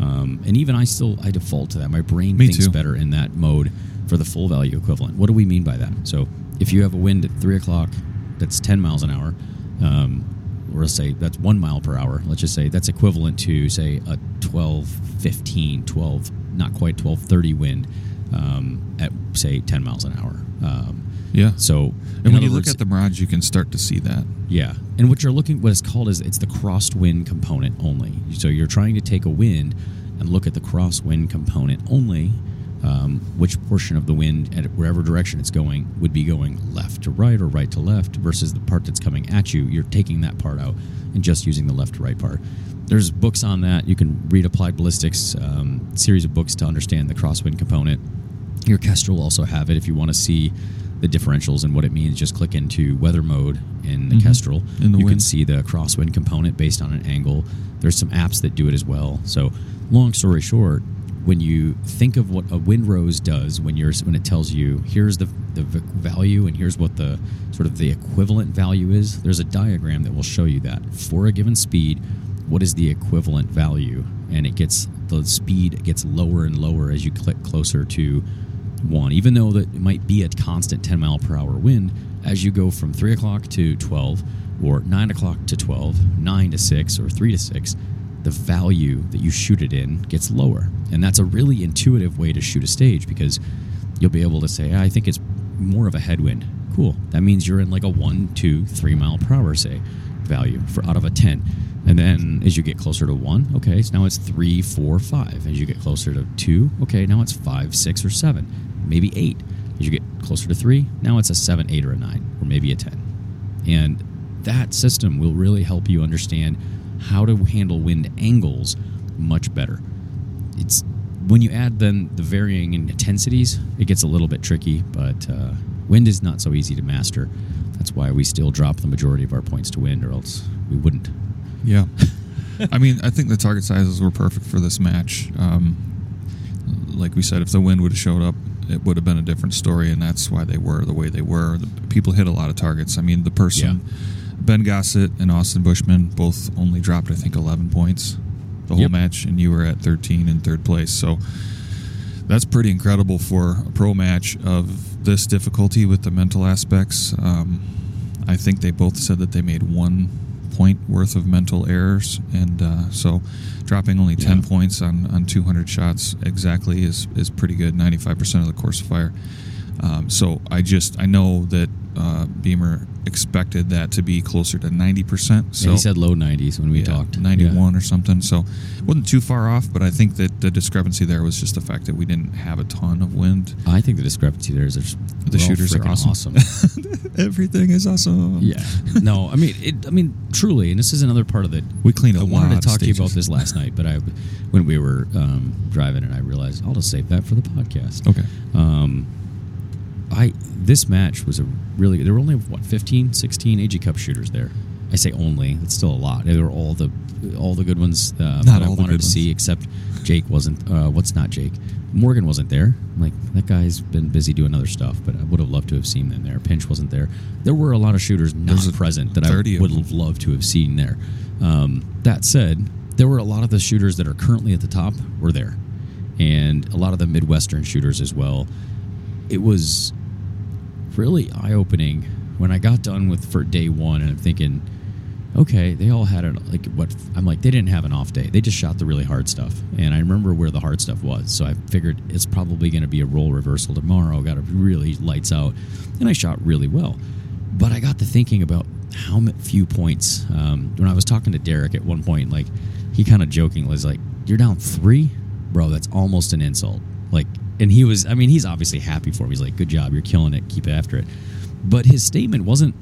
um, and even I still I default to that. My brain Me thinks too. better in that mode for the full value equivalent. What do we mean by that? So if you have a wind at three o'clock that's ten miles an hour. Um, or let's say that's one mile per hour. Let's just say that's equivalent to say a 12, 15, 12, not quite 12, 30 wind um, at say 10 miles an hour. Um, Yeah. so, And when you look words- at the Mirage, you can start to see that. yeah, and what you're looking, what it's called is it's the crosswind component only. So you're trying to take a wind and look at the crosswind component only. Um, which portion of the wind, at wherever direction it's going, would be going left to right or right to left, versus the part that's coming at you. You're taking that part out and just using the left to right part. There's books on that. You can read Applied Ballistics um, series of books to understand the crosswind component. Your Kestrel also have it if you want to see the differentials and what it means. Just click into weather mode in the Mhm. Kestrel. In the you can see the crosswind component based on an angle. There's some apps that do it as well. So, long story short, when you think of what a windrose does, when you're when it tells you here's the the value and here's what the sort of the equivalent value is, there's a diagram that will show you that. For a given speed, what is the equivalent value, and it gets the speed gets lower and lower as you click closer to one, even though that it might be a constant 10 mile per hour wind, as you go from 3 o'clock to 12, or 9 o'clock to 12, 9 to 6, or 3 to 6, the value that you shoot it in gets lower. And that's a really intuitive way to shoot a stage because you'll be able to say, ah, I think it's more of a headwind. Cool. That means you're in like a one, two, three mile per hour, say, value for out of a 10. And then as you get closer to 1, okay, so now it's three, four, five. As you get closer to 2, okay, now it's 5, 6, or 7, maybe 8. As you get closer to 3, now it's a 7, 8, or a 9, or maybe a 10. And that system will really help you understand how to handle wind angles much better. It's when you add then the varying in intensities, it gets a little bit tricky, but uh, wind is not so easy to master. That's why we still drop the majority of our points to wind, or else we wouldn't. Yeah. I mean, I think the target sizes were perfect for this match. Um, like we said, if the wind would have showed up, it would have been a different story, and that's why they were the way they were. The people hit a lot of targets. I mean, the person, Ben Gossett and Austin Bushman, both only dropped, I think, 11 points the whole Yep. match, and you were at 13 in third place. So that's pretty incredible for a pro match of this difficulty with the mental aspects. Um, I think they both said that they made one point worth of mental errors, and uh, so dropping only 10 Yeah. points on, on 200 shots exactly is, is pretty good. 95% of the course of fire. Um, so I just I know that uh, Beamer expected that to be closer to ninety percent. So Yeah, he said low 90s when we yeah, talked. 91 or something. So wasn't too far off, but I think that the discrepancy there was just the fact that we didn't have a ton of wind. I think the discrepancy there is The shooters are freaking awesome. Everything is awesome. yeah. No, I mean, it, I mean, truly, and this is another part of it. We cleaned a I wanted to talk to you about this last night, but I, when we were um, driving, and I realized I'll just save that for the podcast. Okay. Um, I this match was a really there were only what 15, 16 AG Cup shooters there. I say only. It's still a lot. They were all the all the good ones uh, that I wanted to see, except Jake wasn't. Uh, what's not Jake? Morgan wasn't there. I'm like that guy's been busy doing other stuff, but I would have loved to have seen them there. Pinch wasn't there. There were a lot of shooters not There's present that I would have loved to have seen there. Um, that said, there were a lot of the shooters that are currently at the top were there, and a lot of the Midwestern shooters as well. It was really eye opening when I got done with for day one, and I'm thinking, okay, they all had it like what I'm like they didn't have an off day. They just shot the really hard stuff, and I remember where the hard stuff was. So I figured it's probably going to be a role reversal tomorrow. Got to really lights out, and I shot really well. But I got to thinking about how few points. Um, when I was talking to Derek at one point, like he kind of joking was like, "You're down three, bro. That's almost an insult." Like, and he was. I mean, he's obviously happy for me. He's like, "Good job. You're killing it. Keep after it." But his statement wasn't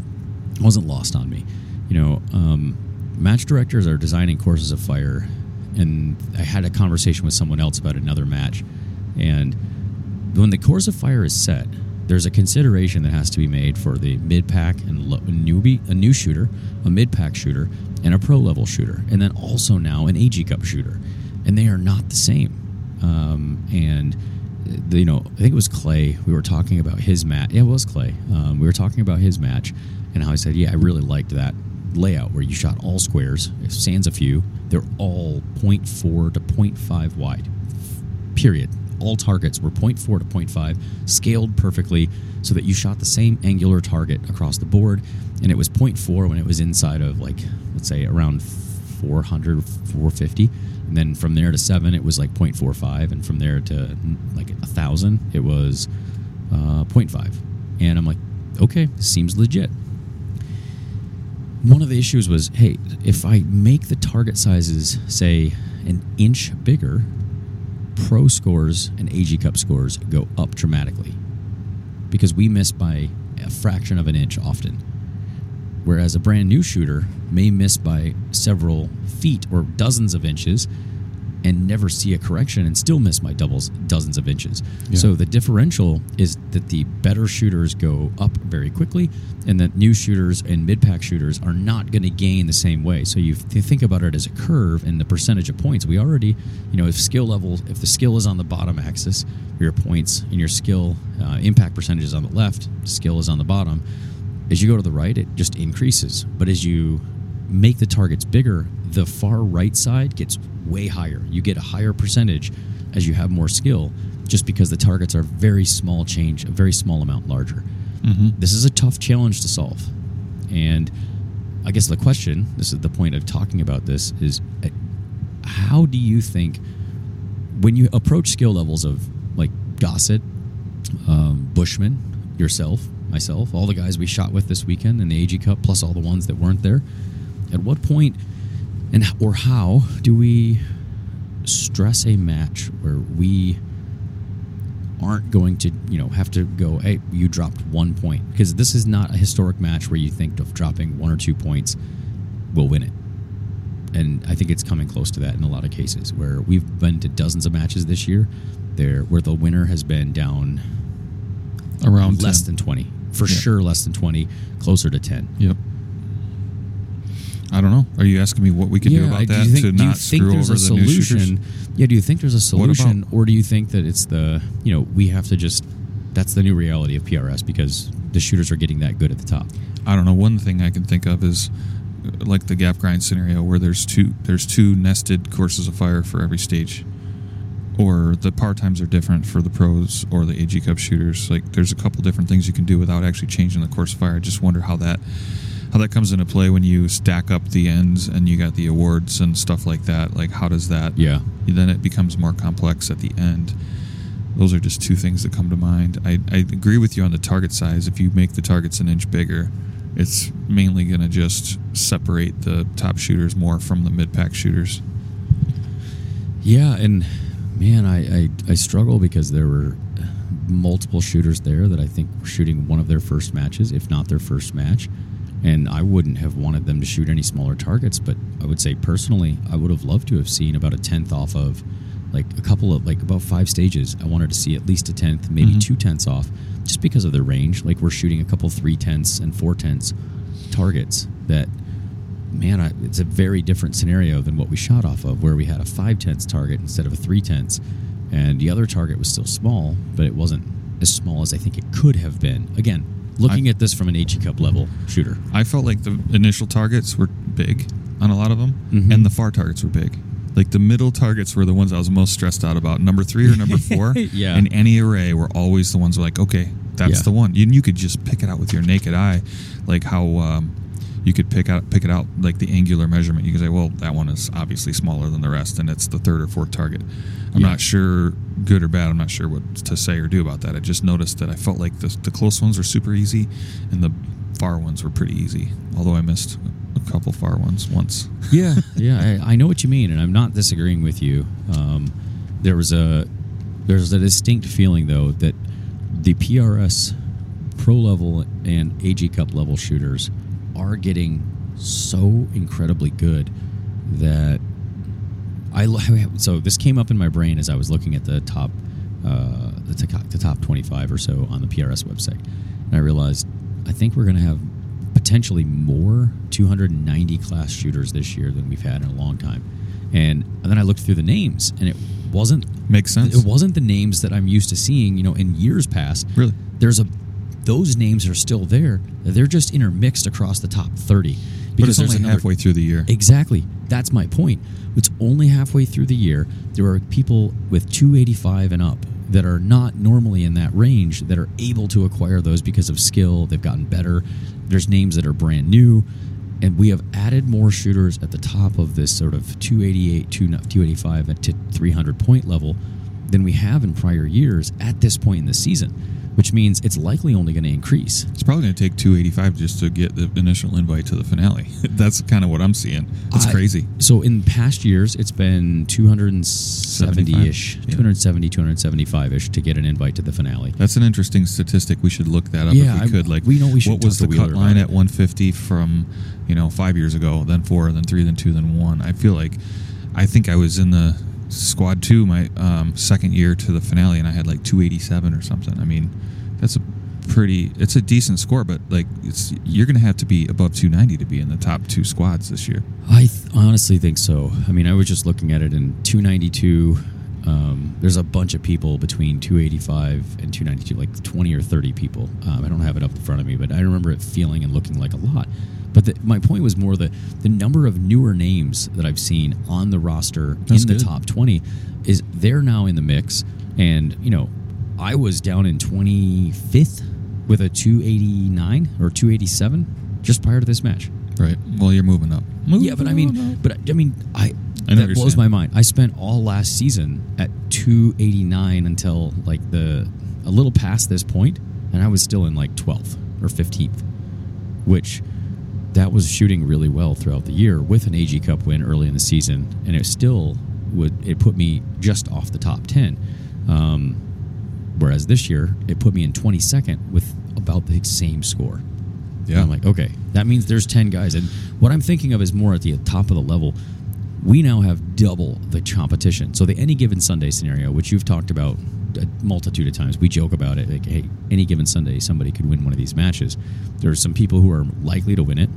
wasn't lost on me. You know, um, match directors are designing courses of fire, and I had a conversation with someone else about another match, and when the course of fire is set, there's a consideration that has to be made for the mid pack and lo- newbie, a new shooter, a mid pack shooter, and a pro level shooter, and then also now an AG Cup shooter, and they are not the same. Um, and you know, I think it was Clay. We were talking about his match. Yeah, it was Clay. Um, we were talking about his match and how he said, "Yeah, I really liked that layout where you shot all squares. If sans a few, they're all 0.4 to 0.5 wide. Period. All targets were 0.4 to 0.5, scaled perfectly so that you shot the same angular target across the board, and it was 0.4 when it was inside of like, let's say around 400, 450. And then from there to seven, it was like 0.45, and from there to like a thousand, it was uh, 0.5. And I'm like, okay, seems legit. One of the issues was hey if i make the target sizes say an inch bigger pro scores and ag cup scores go up dramatically because we miss by a fraction of an inch often whereas a brand new shooter may miss by several feet or dozens of inches and never see a correction and still miss my doubles dozens of inches. Yeah. So the differential is that the better shooters go up very quickly, and that new shooters and mid pack shooters are not going to gain the same way. So you think about it as a curve and the percentage of points. We already, you know, if skill level, if the skill is on the bottom axis, your points and your skill uh, impact percentage is on the left, skill is on the bottom. As you go to the right, it just increases. But as you make the targets bigger, the far right side gets way higher. You get a higher percentage as you have more skill, just because the targets are very small change, a very small amount larger. This is a tough challenge to solve. And I guess the question, this is the point of talking about this, is uh, how do you think when you approach skill levels of like Gossett, um, Bushman, yourself, myself, all the guys we shot with this weekend in the AG Cup, plus all the ones that weren't there, at what point and or how do we stress a match where we aren't going to you know have to go hey you dropped one point because this is not a historic match where you think of dropping one or two points will win it. And I think it's coming close to that in a lot of cases where we've been to dozens of matches this year there where the winner has been down Around less 10. than 20 for Yeah. sure less than 20 closer to 10 Yep. I don't know. Are you asking me what we could do about that you think, to do you not think screw there's over a the new solution? shooters? Yeah, do you think there's a solution, or do you think that it's the you know we have to just that's the new reality of PRS because the shooters are getting that good at the top? I don't know. One thing I can think of is uh, like the gap grind scenario where there's two there's two nested courses of fire for every stage, or the par times are different for the pros or the AG Cup shooters. Like there's a couple different things you can do without actually changing the course of fire. I just wonder how that how that comes into play when you stack up the ends and you got the awards and stuff like that. Like how does that? Yeah, Then it becomes more complex at the end. those are just two things that come to mind. I, I agree with you on the target size. If you make the targets an inch bigger, it's mainly going to just separate the top shooters more from the mid pack shooters. Yeah, and man, I, I I struggle because there were multiple shooters there that I think were shooting one of their first matches, if not their first match. And I wouldn't have wanted them to shoot any smaller targets, but I would say personally, I would have loved to have seen about a tenth off of like a couple of like about five stages. I wanted to see at least a tenth, maybe Mhm. two tenths off, just because of the range. Like we're shooting a couple three tenths and four tenths targets that man, I, it's a very different scenario than what we shot off of, where we had a five tenths target instead of a three tenths, and the other target was still small, but it wasn't as small as I think it could have been. Again, looking I- at this from an AG Cup level shooter. I felt like the initial targets were big on a lot of them, Mhm. and the far targets were big. Like the middle targets were the ones I was most stressed out about. Number three or number four Yeah. in any array were always the ones where like, okay, that's Yeah. the one. And you could just pick it out with your naked eye, like how um, you could pick out pick it out like the angular measurement. You could say, well, that one is obviously smaller than the rest, and it's the third or fourth target. I'm Yeah. not sure, good or bad. I'm not sure what to say or do about that. I just noticed that I felt like the, the close ones were super easy, and the far ones were pretty easy. Although I missed a couple far ones once. Yeah, yeah, I, I know what you mean, and I'm not disagreeing with you. Um, there was a there's a distinct feeling though that the PRS pro level and AG Cup level shooters are getting so incredibly good that I so this came up in my brain as I was looking at the top uh, the, to- the top 25 or so on the PRS website, and I realized I think we're going to have potentially more 290 class shooters this year than we've had in a long time. And, and then I looked through the names, and it wasn't Makes sense. it wasn't the names that I'm used to seeing, you know, in years past. Really? There's a those names are still there. They're just intermixed across the top 30 But it's there's only another- halfway through the year. Exactly. That's my point. It's only halfway through the year. There are people with 285 and up that are not normally in that range that are able to acquire those because of skill. They've gotten better. There's names that are brand new. And we have added more shooters at the top of this sort of 288, 285 to 300 point level than we have in prior years at this point in the season, which means it's likely only going to increase. It's probably going to take 285 just to get the initial invite to the finale. That's kind of what I'm seeing. It's I- crazy. So in past years, it's been 270 ish, Yeah. 270, 275 ish to get an invite to the finale. That's an interesting statistic. We should look that up Yeah, if we I- could. Like, we know we should What was the cut line at 150 from, you know, five years ago? Then four, then three, then two, then one. I feel like, I think I was in the squad two my um, second year to the finale, and I had like 287 or something. I mean, that's a pretty. It's a decent score, but like, it's you're going to have to be above 290 to be in the top two squads this year. I th- honestly think so. I mean, I was just looking at it in 292. Um, there's a bunch of people between 285 and 292, like 20 or 30 people. Um, I don't have it up in front of me, but I remember it feeling and looking like a lot. But the, my point was more the the number of newer names that I've seen on the roster That's in the good. top 20 is they're now in the mix. And you know, I was down in 25th with a 289 or 287 just prior to this match. Right. Well, you're moving up. Yeah, but I mean, up. but I mean, I, I that blows my mind. I spent all last season at 289 until like the a little past this point, and I was still in like 12th or 15th, which that was shooting really well throughout the year with an AG Cup win early in the season, and it still would it put me just off the top 10. Um, whereas this year, it put me in 22nd with about the same score. Yeah. And I'm like, okay, that means there's 10 guys. And what I'm thinking of is more at the top of the level. We now have double the competition. So the any given Sunday scenario, which you've talked about a multitude of times, we joke about it. Like, hey, any given Sunday, somebody could win one of these matches. There are some people who are likely to win it,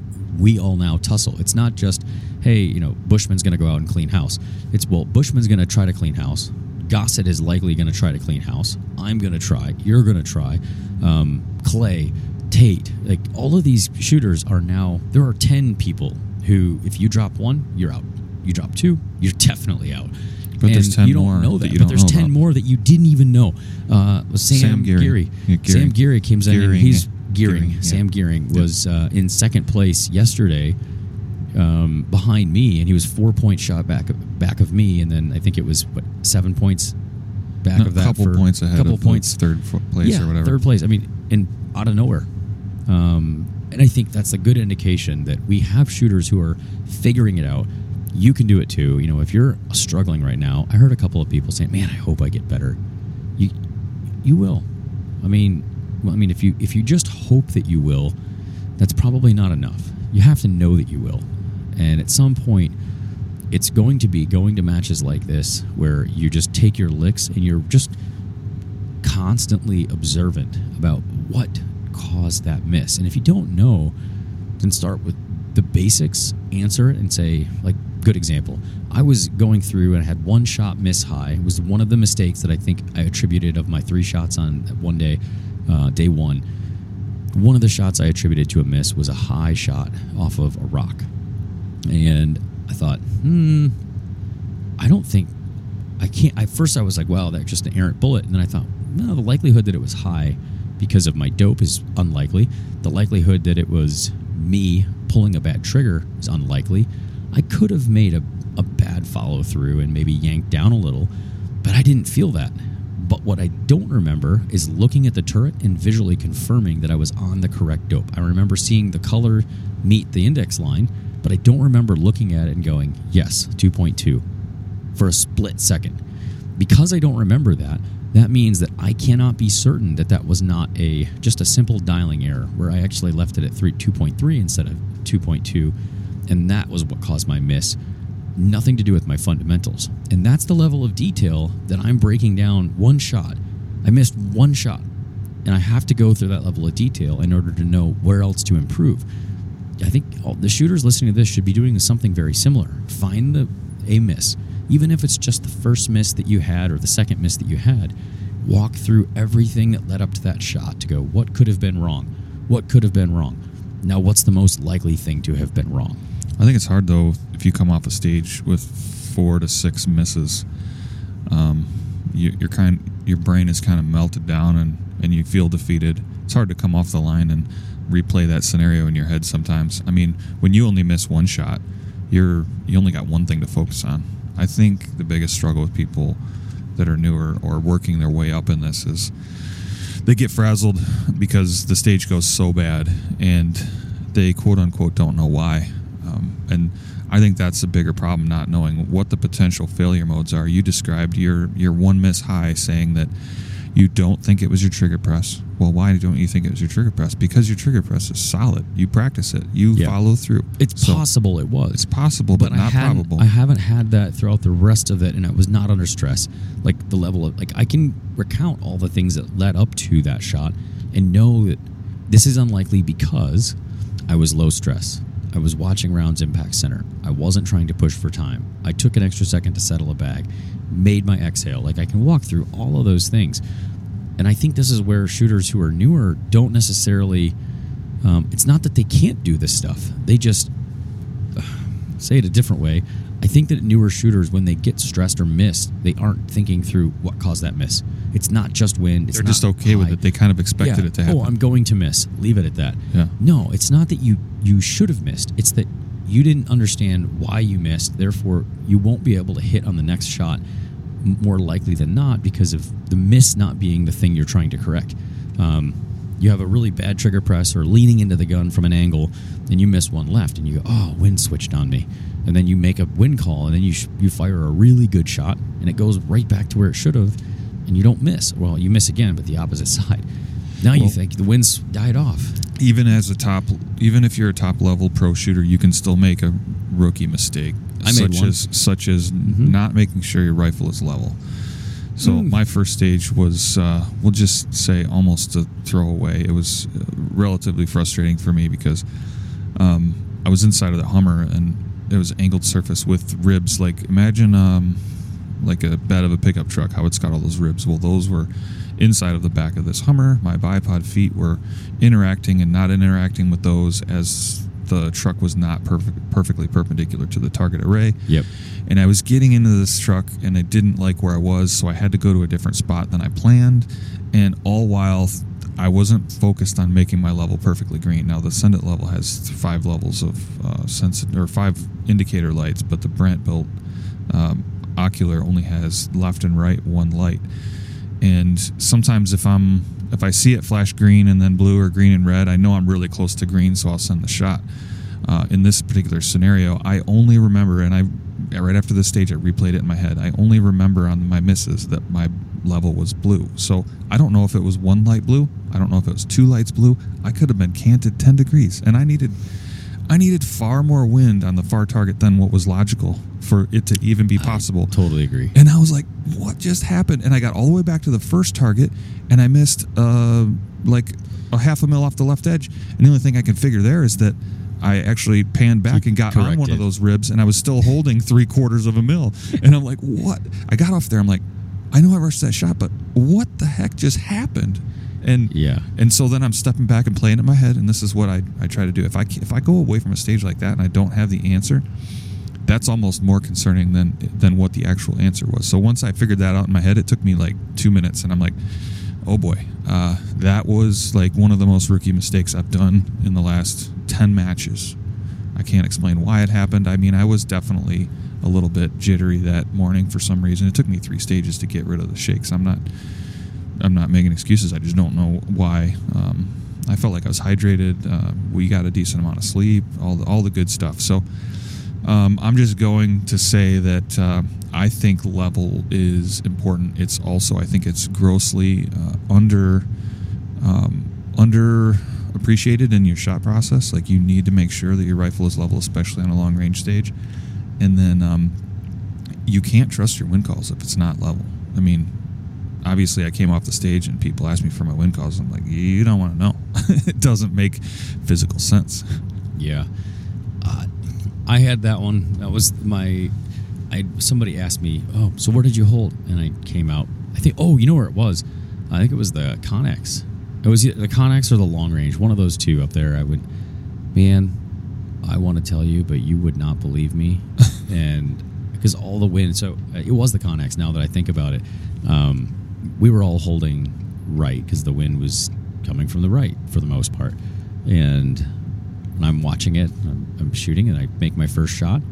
but we all now tussle. It's not just, hey, you know, Bushman's going to go out and clean house. It's, well, Bushman's going to try to clean house. Gossett is likely going to try to clean house. I'm going to try. You're going to try. Um, Clay, Tate, like all of these shooters are now, there are 10 people who, if you drop one, you're out. You drop two, you're definitely out. But there's And 10 you don't more know that that, you but there's 10 about. more that you didn't even know. Uh, Sam, Sam Geary. Geary. Yeah, Geary. Sam Geary comes in and Gearing. he's Gearing. Gearing, yeah. Sam Gearing was uh, in second place yesterday um, behind me, and he was four point shot back back of me, and then I think it was what seven points back A of that couple points ahead couple of points third place yeah, or whatever. third place. I mean, and out of nowhere. Um, and I think that's a good indication that we have shooters who are figuring it out. You can do it too. You know, if you're struggling right now, I heard a couple of people saying, "Man, I hope I get better." You, you will. I mean, well, I mean, if you if you just hope that you will, that's probably not enough. You have to know that you will, and at some point, it's going to be going to matches like this where you just take your licks and you're just constantly observant about what caused that miss. And if you don't know, then start with the basics, answer it, and say, like, good example. I was going through and I had one shot miss high. It was one of the mistakes that I think I attributed of my three shots on one day, uh, day one. One of the shots I attributed to a miss was a high shot off of a rock. And I thought, hmm, I don't think I can't. At first, I was like, "Well, that's just an errant bullet," and then I thought, "No, the likelihood that it was high because of my dope is unlikely. The likelihood that it was me pulling a bad trigger is unlikely. I could have made a, a bad follow through and maybe yanked down a little, but I didn't feel that. But what I don't remember is looking at the turret and visually confirming that I was on the correct dope. I remember seeing the color meet the index line, but I don't remember looking at it and going, "Yes, 2.2." for a split second. Because I don't remember that, that means that I cannot be certain that that was not a just a simple dialing error where I actually left it at 3 2.3 instead of 2.2 and that was what caused my miss. Nothing to do with my fundamentals. And that's the level of detail that I'm breaking down one shot. I missed one shot and I have to go through that level of detail in order to know where else to improve. I think all the shooters listening to this should be doing something very similar. Find the a miss, even if it's just the first miss that you had or the second miss that you had. Walk through everything that led up to that shot to go, what could have been wrong? What could have been wrong? Now, what's the most likely thing to have been wrong? I think it's hard though if you come off a stage with four to six misses. Um, you, you're kind, your brain is kind of melted down, and and you feel defeated. It's hard to come off the line and replay that scenario in your head sometimes. I mean, when you only miss one shot, you're you only got one thing to focus on. I think the biggest struggle with people that are newer or working their way up in this is they get frazzled because the stage goes so bad and they quote unquote don't know why. Um, and I think that's the bigger problem, not knowing what the potential failure modes are. You described your your one miss high, saying that you don't think it was your trigger press. Well, why don't you think it was your trigger press? Because your trigger press is solid. You practice it. You Yeah. follow through. It's So possible it was. It's possible, but, I not hadn't- probable. I haven't had that throughout the rest of it, and I was not under stress. Like the level of like I can recount all the things that led up to that shot, and know that this is unlikely because I was low stress. I was watching rounds impact center. I wasn't trying to push for time. I took an extra second to settle a bag, made my exhale. Like I can walk through all of those things, and I think this is where shooters who are newer don't necessarily. Um, it's not that they can't do this stuff. They just say it a different way. I think that newer shooters, when they get stressed or missed, they aren't thinking through what caused that miss. It's not just wind. It's They're just okay with it. They kind of expected Yeah. it to happen. Oh, I'm going to miss. Leave it at that. Yeah. No, it's not that you you should have missed. It's that you didn't understand why you missed. Therefore, you won't be able to hit on the next shot more likely than not because of the miss not being the thing you're trying to correct. Um, you have a really bad trigger press or leaning into the gun from an angle, and you miss one left, and you go, "Oh, wind switched on me," and then you make a wind call, and then you sh- you fire a really good shot, and it goes right back to where it should have, and you don't miss. Well, you miss again, but the opposite side. Now you think the wind's died off. even as a top, even if you're a top level pro shooter, you can still make a rookie mistake, I made such one. as such as Mhm. not making sure your rifle is level. So Mm. my first stage was, uh, we'll just say, almost a throwaway. It was uh, relatively frustrating for me because um, I was inside of the Hummer and it was angled surface with ribs. Like imagine um, like a bed of a pickup truck, how it's got all those ribs. Well, those were inside of the back of this Hummer. My bipod feet were interacting and not interacting with those as the truck was not perfect, perfectly perpendicular to the target array. Yep. And I was getting into this truck and I didn't like where I was, so I had to go to a different spot than I planned. And all while I wasn't focused on making my level perfectly green. Now the Sendit level has five levels of uh, or five indicator lights, but the Brant built, um, ocular only has left and right one light. And sometimes if I'm if I see it flash green and then blue or green and red, I know I'm really close to green, so I'll send the shot. Uh, in this particular scenario, I only remember, and I right after this stage, I replayed it in my head. I only remember on my misses that my level was blue. So I don't know if it was one light blue. I don't know if it was two lights blue. I could have been canted 10 degrees, and I needed I needed far more wind on the far target than what was logical for it to even be possible. I totally agree. And I was like, what just happened? And I got all the way back to the first target and I missed uh, like a half a mil off the left edge. And the only thing I can figure there is that I actually panned back and got on one of those ribs and I was still holding three quarters of a mil. And I'm like, what? I got off there. I'm like, I know I rushed that shot, but what the heck just happened? And yeah, and so then I'm stepping back and playing in my head, and this is what I, I try to do. If I if I go away from a stage like that and I don't have the answer, that's almost more concerning than than what the actual answer was. So once I figured that out in my head, it took me like two minutes, and I'm like, oh boy, uh, that was like one of the most rookie mistakes I've done in the last ten matches. I can't explain why it happened. I mean, I was definitely a little bit jittery that morning for some reason. It took me three stages to get rid of the shakes. I'm not I'm not making excuses. I just don't know why. Um, I felt like I was hydrated. Uh, we got a decent amount of sleep, all the, all the good stuff. So um, I'm just going to say that uh, I think level is important. It's also I think it's grossly uh, under um, under appreciated in your shot process. Like you need to make sure that your rifle is level, especially on a long range stage, and then um, you can't trust your wind calls if it's not level. I mean, obviously I came off the stage and people asked me for my wind calls. I'm like, you don't want to know. it doesn't make physical sense. Yeah, uh, I had that one. That was my. I somebody asked me, oh, so where did you hold? And I came out. I think, oh, you know where it was? I think it was the Connex. It was the Connex or the long range, one of those two up there. I would, man, I want to tell you, but you would not believe me, and because all the wind. So uh, it was the Connex. Now that I think about it, um, we were all holding right because the wind was coming from the right for the most part. And when I'm watching it, I'm, I'm, shooting and I make my first shot.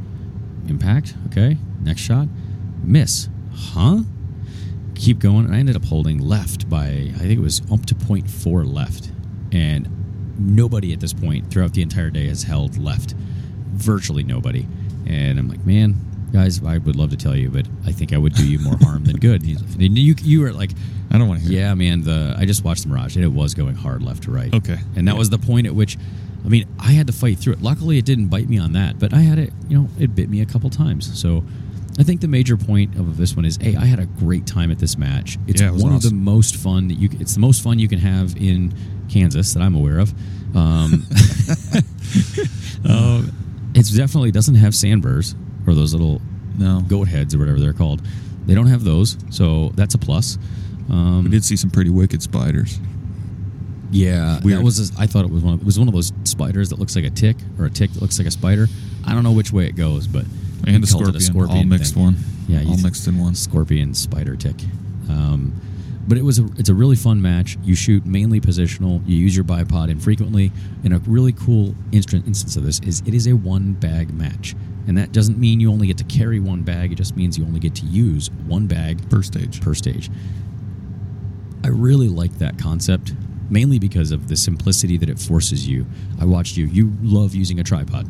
Impact. Okay. Next shot. Miss. Huh? Keep going. And I ended up holding left by, I think it was up to 0.4 left. And nobody at this point throughout the entire day has held left. Virtually nobody. And I'm like, man, guys, I would love to tell you, but I think I would do you more harm than good. He's, you you were like, I don't want to hear. Yeah, man. The I just watched the Mirage, and it was going hard left to right. Okay, and that yeah. was the point at which, I mean, I had to fight through it. Luckily, it didn't bite me on that, but I had it. You know, it bit me a couple times. So. I think the major point of this one is, hey, I had a great time at this match. It's yeah, it one awesome. of the most fun that you. It's the most fun you can have in Kansas that I'm aware of. Um, uh, it definitely doesn't have sandburrs or those little no goat heads or whatever they're called. They don't have those, so that's a plus. Um, we did see some pretty wicked spiders. Yeah, Weird. that was. A, I thought it was one. Of, it was one of those spiders that looks like a tick, or a tick that looks like a spider. I don't know which way it goes, but and a scorpion, a scorpion, all mixed thing. one. Yeah, all mixed in one. Scorpion, spider, tick. Um, but it was a, it's a really fun match. You shoot mainly positional. You use your bipod infrequently. And a really cool instance of this is it is a one bag match. And that doesn't mean you only get to carry one bag, it just means you only get to use one bag per stage. Per stage. I really like that concept, mainly because of the simplicity that it forces you. I watched you. You love using a tripod.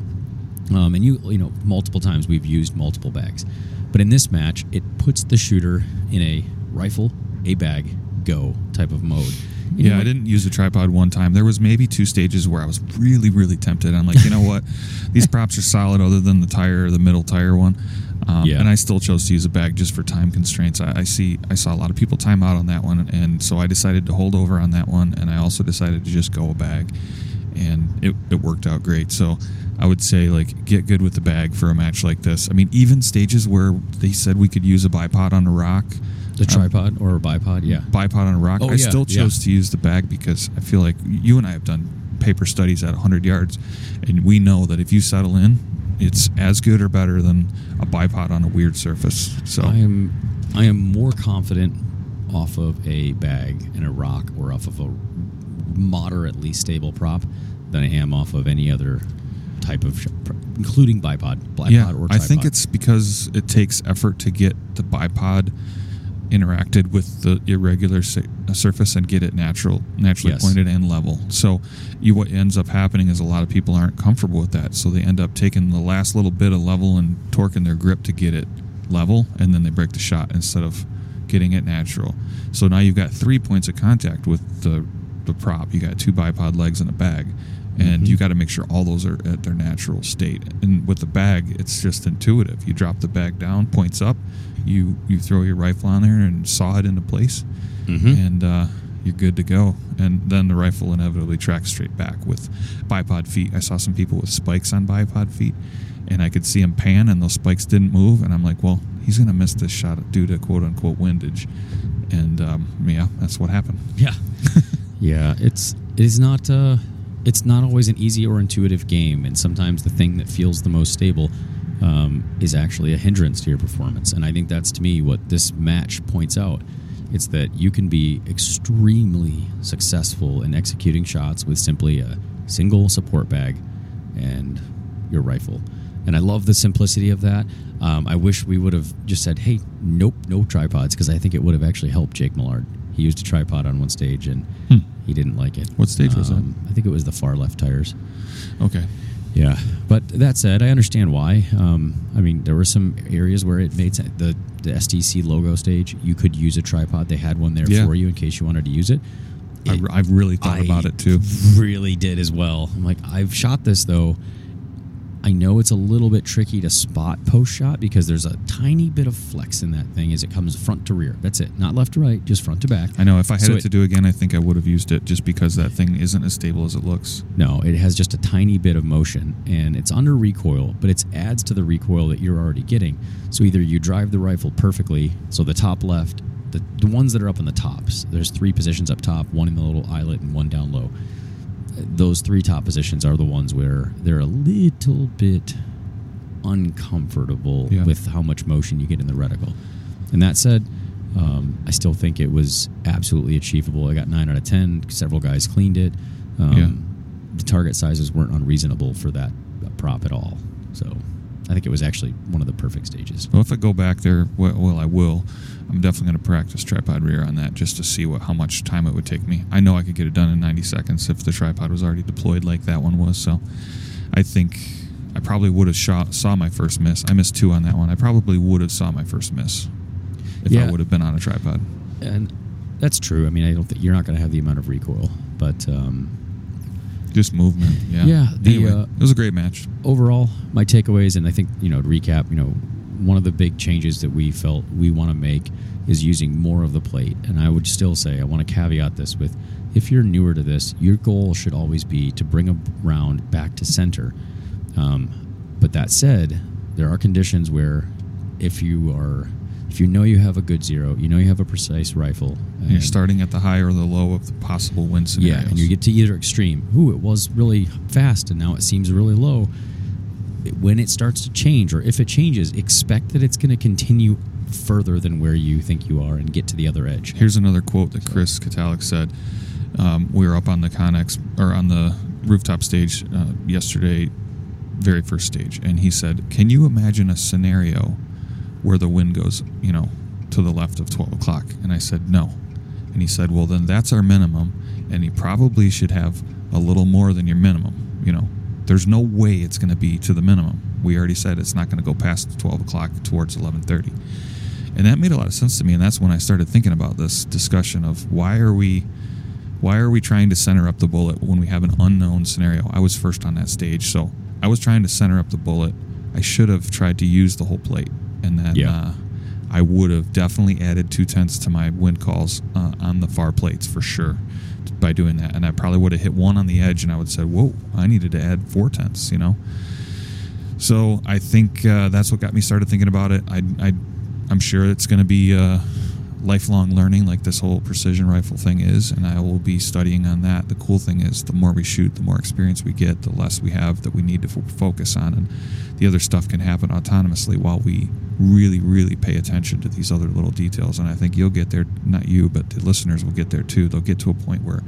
Um, and you, you know, multiple times we've used multiple bags. But in this match, it puts the shooter in a rifle, a bag, go type of mode. You yeah, I didn't use a tripod one time. There was maybe two stages where I was really, really tempted. I'm like, you know what? These props are solid, other than the tire, the middle tire one. Um, yeah. And I still chose to use a bag just for time constraints. I, I, see, I saw a lot of people time out on that one, and so I decided to hold over on that one. And I also decided to just go a bag, and it, it worked out great. So I would say like get good with the bag for a match like this. I mean, even stages where they said we could use a bipod on a rock. The um, tripod or a bipod, yeah. Bipod on a rock. Oh, I yeah, still chose yeah. to use the bag because I feel like you and I have done paper studies at 100 yards, and we know that if you settle in, it's as good or better than a bipod on a weird surface. So I am, I am more confident off of a bag and a rock or off of a moderately stable prop than I am off of any other type of including bipod, bipod yeah, or tripod. I think it's because it takes effort to get the bipod interacted with the irregular uh, surface and get it natural, naturally Yes. pointed and level. So, you what ends up happening is a lot of people aren't comfortable with that, so they end up taking the last little bit of level and torquing their grip to get it level, and then they break the shot instead of getting it natural. So now you've got three points of contact with the the prop. You got two bipod legs and a bag, and Mhm. you got to make sure all those are at their natural state. And with the bag, it's just intuitive. You drop the bag down, points up, you you throw your rifle on there and saw it into place, Mhm. and uh, you're good to go. And then the rifle inevitably tracks straight back with bipod feet. I saw some people with spikes on bipod feet, and I could see them pan, and those spikes didn't move. And I'm like, well, he's gonna miss this shot due to quote unquote windage. And um, yeah, that's what happened. Yeah. yeah, it's it is not uh it's not always an easy or intuitive game and sometimes the thing that feels the most stable um, is actually a hindrance to your performance. And I think that's to me what this match points out. It's that you can be extremely successful in executing shots with simply a single support bag and your rifle. And I love the simplicity of that. Um, I wish we would have just said, hey, nope, no tripods, because I think it would have actually helped Jake Millard. He used a tripod on one stage and Hmm. he didn't like it. What stage was that? I think it was the far left tires. Okay. Yeah, but that said, I understand why. Um, I mean, there were some areas where it made sense. The the STC logo stage, you could use a tripod. They had one there Yeah. for you in case you wanted to use it. I, It- I've really thought I about it too. Really did as well. I'm like, I've shot this though. I know it's a little bit tricky to spot post shot because there's a tiny bit of flex in that thing as it comes front to rear. That's it, not left to right, just front to back. I know if I had So it, it- to do again, I think I would have used it just because that thing isn't as stable as it looks. No, it has just a tiny bit of motion and it's under recoil, but it adds to the recoil that you're already getting. So either you drive the rifle perfectly, so the top left, the, the ones that are up in the tops, there's three positions up top, one in the little eyelet and one down low. Those three top positions are the ones where they're a little bit uncomfortable Yeah. with how much motion you get in the reticle. And that said, um, I still think it was absolutely achievable. I got nine out of ten. Several guys cleaned it. Um, Yeah. The target sizes weren't unreasonable for that prop at all. So I think it was actually one of the perfect stages. Well, if I go back there, well, well I will. I'm definitely going to practice tripod rear on that just to see what how much time it would take me. I know I could get it done in 90 seconds if the tripod was already deployed like that one was. So I think I probably would have shot saw my first miss. I missed two on that one. I probably would have saw my first miss if I would have been on a tripod. And that's true. I mean, I don't think you're not going to have the amount of recoil, but um, Just movement. Yeah. Yeah, the, anyway, uh, it was a great match. overall, my takeaways, and I think you know to recap, you know, one of the big changes that we felt we want to make is using more of the plate. And I would still say I want to caveat this with, if you're newer to this, your goal should always be to bring a round back to center. Um, but that said, there are conditions where if you are if you know you have a good zero, you know you have a precise rifle, And you're starting at the high or the low of the possible win scenarios. yeah, and you get to either extreme. Ooh, it was really fast, and now it seems really low. When it starts to change, or if it changes, expect that it's going to continue further than where you think you are and get to the other edge. Here's another quote that Chris Katalik said. Um, we were up on the Connex or on the rooftop stage uh, yesterday, very first stage, and he said, "Can you imagine a scenario where the wind goes, you know, to the left of 12 o'clock?" And I said, "No." And he said, "Well, then that's our minimum, and you probably should have a little more than your minimum. You know, there's no way it's going to be to the minimum. We already said it's not going to go past 12 o'clock towards 11:30." And that made a lot of sense to me, and that's when I started thinking about this discussion of why are we why are we trying to center up the bullet when we have an unknown scenario? I was first on that stage, so I was trying to center up the bullet. I should have tried to use the whole plate, and then Yeah. uh, I would have definitely added two tenths to my wind calls uh, on the far plates for sure by doing that. And I probably would have hit one on the edge, and I would have said, "Whoa, I needed to add four tenths," you know. So I think uh, that's what got me started thinking about it. I, I I'm sure it's going to be uh, lifelong learning, like this whole precision rifle thing is, and I will be studying on that. The cool thing is, the more we shoot, the more experience we get, the less we have that we need to f- focus on, and the other stuff can happen autonomously while we really, really pay attention to these other little details. And I think you'll get there, not you, but the listeners will get there too. They'll get to a point where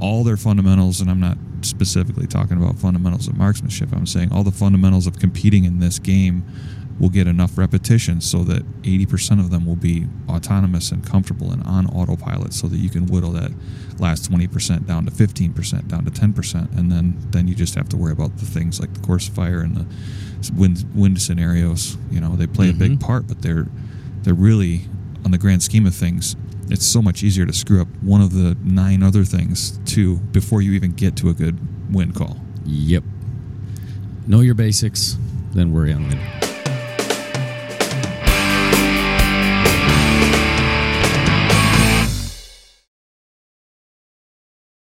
all their fundamentals, and I'm not specifically talking about fundamentals of marksmanship. I'm saying all the fundamentals of competing in this game will get enough repetition so that 80% of them will be autonomous and comfortable and on autopilot so that you can whittle that last 20% down to 15% down to 10% and then then you just have to worry about the things like the course fire and the wind wind scenarios you know they play mm-hmm. a big mm-hmm. part but they're they're really on the grand scheme of things it's so much easier to screw up one of the nine other things too before you even get to a good wind call yep know your basics then worry on wind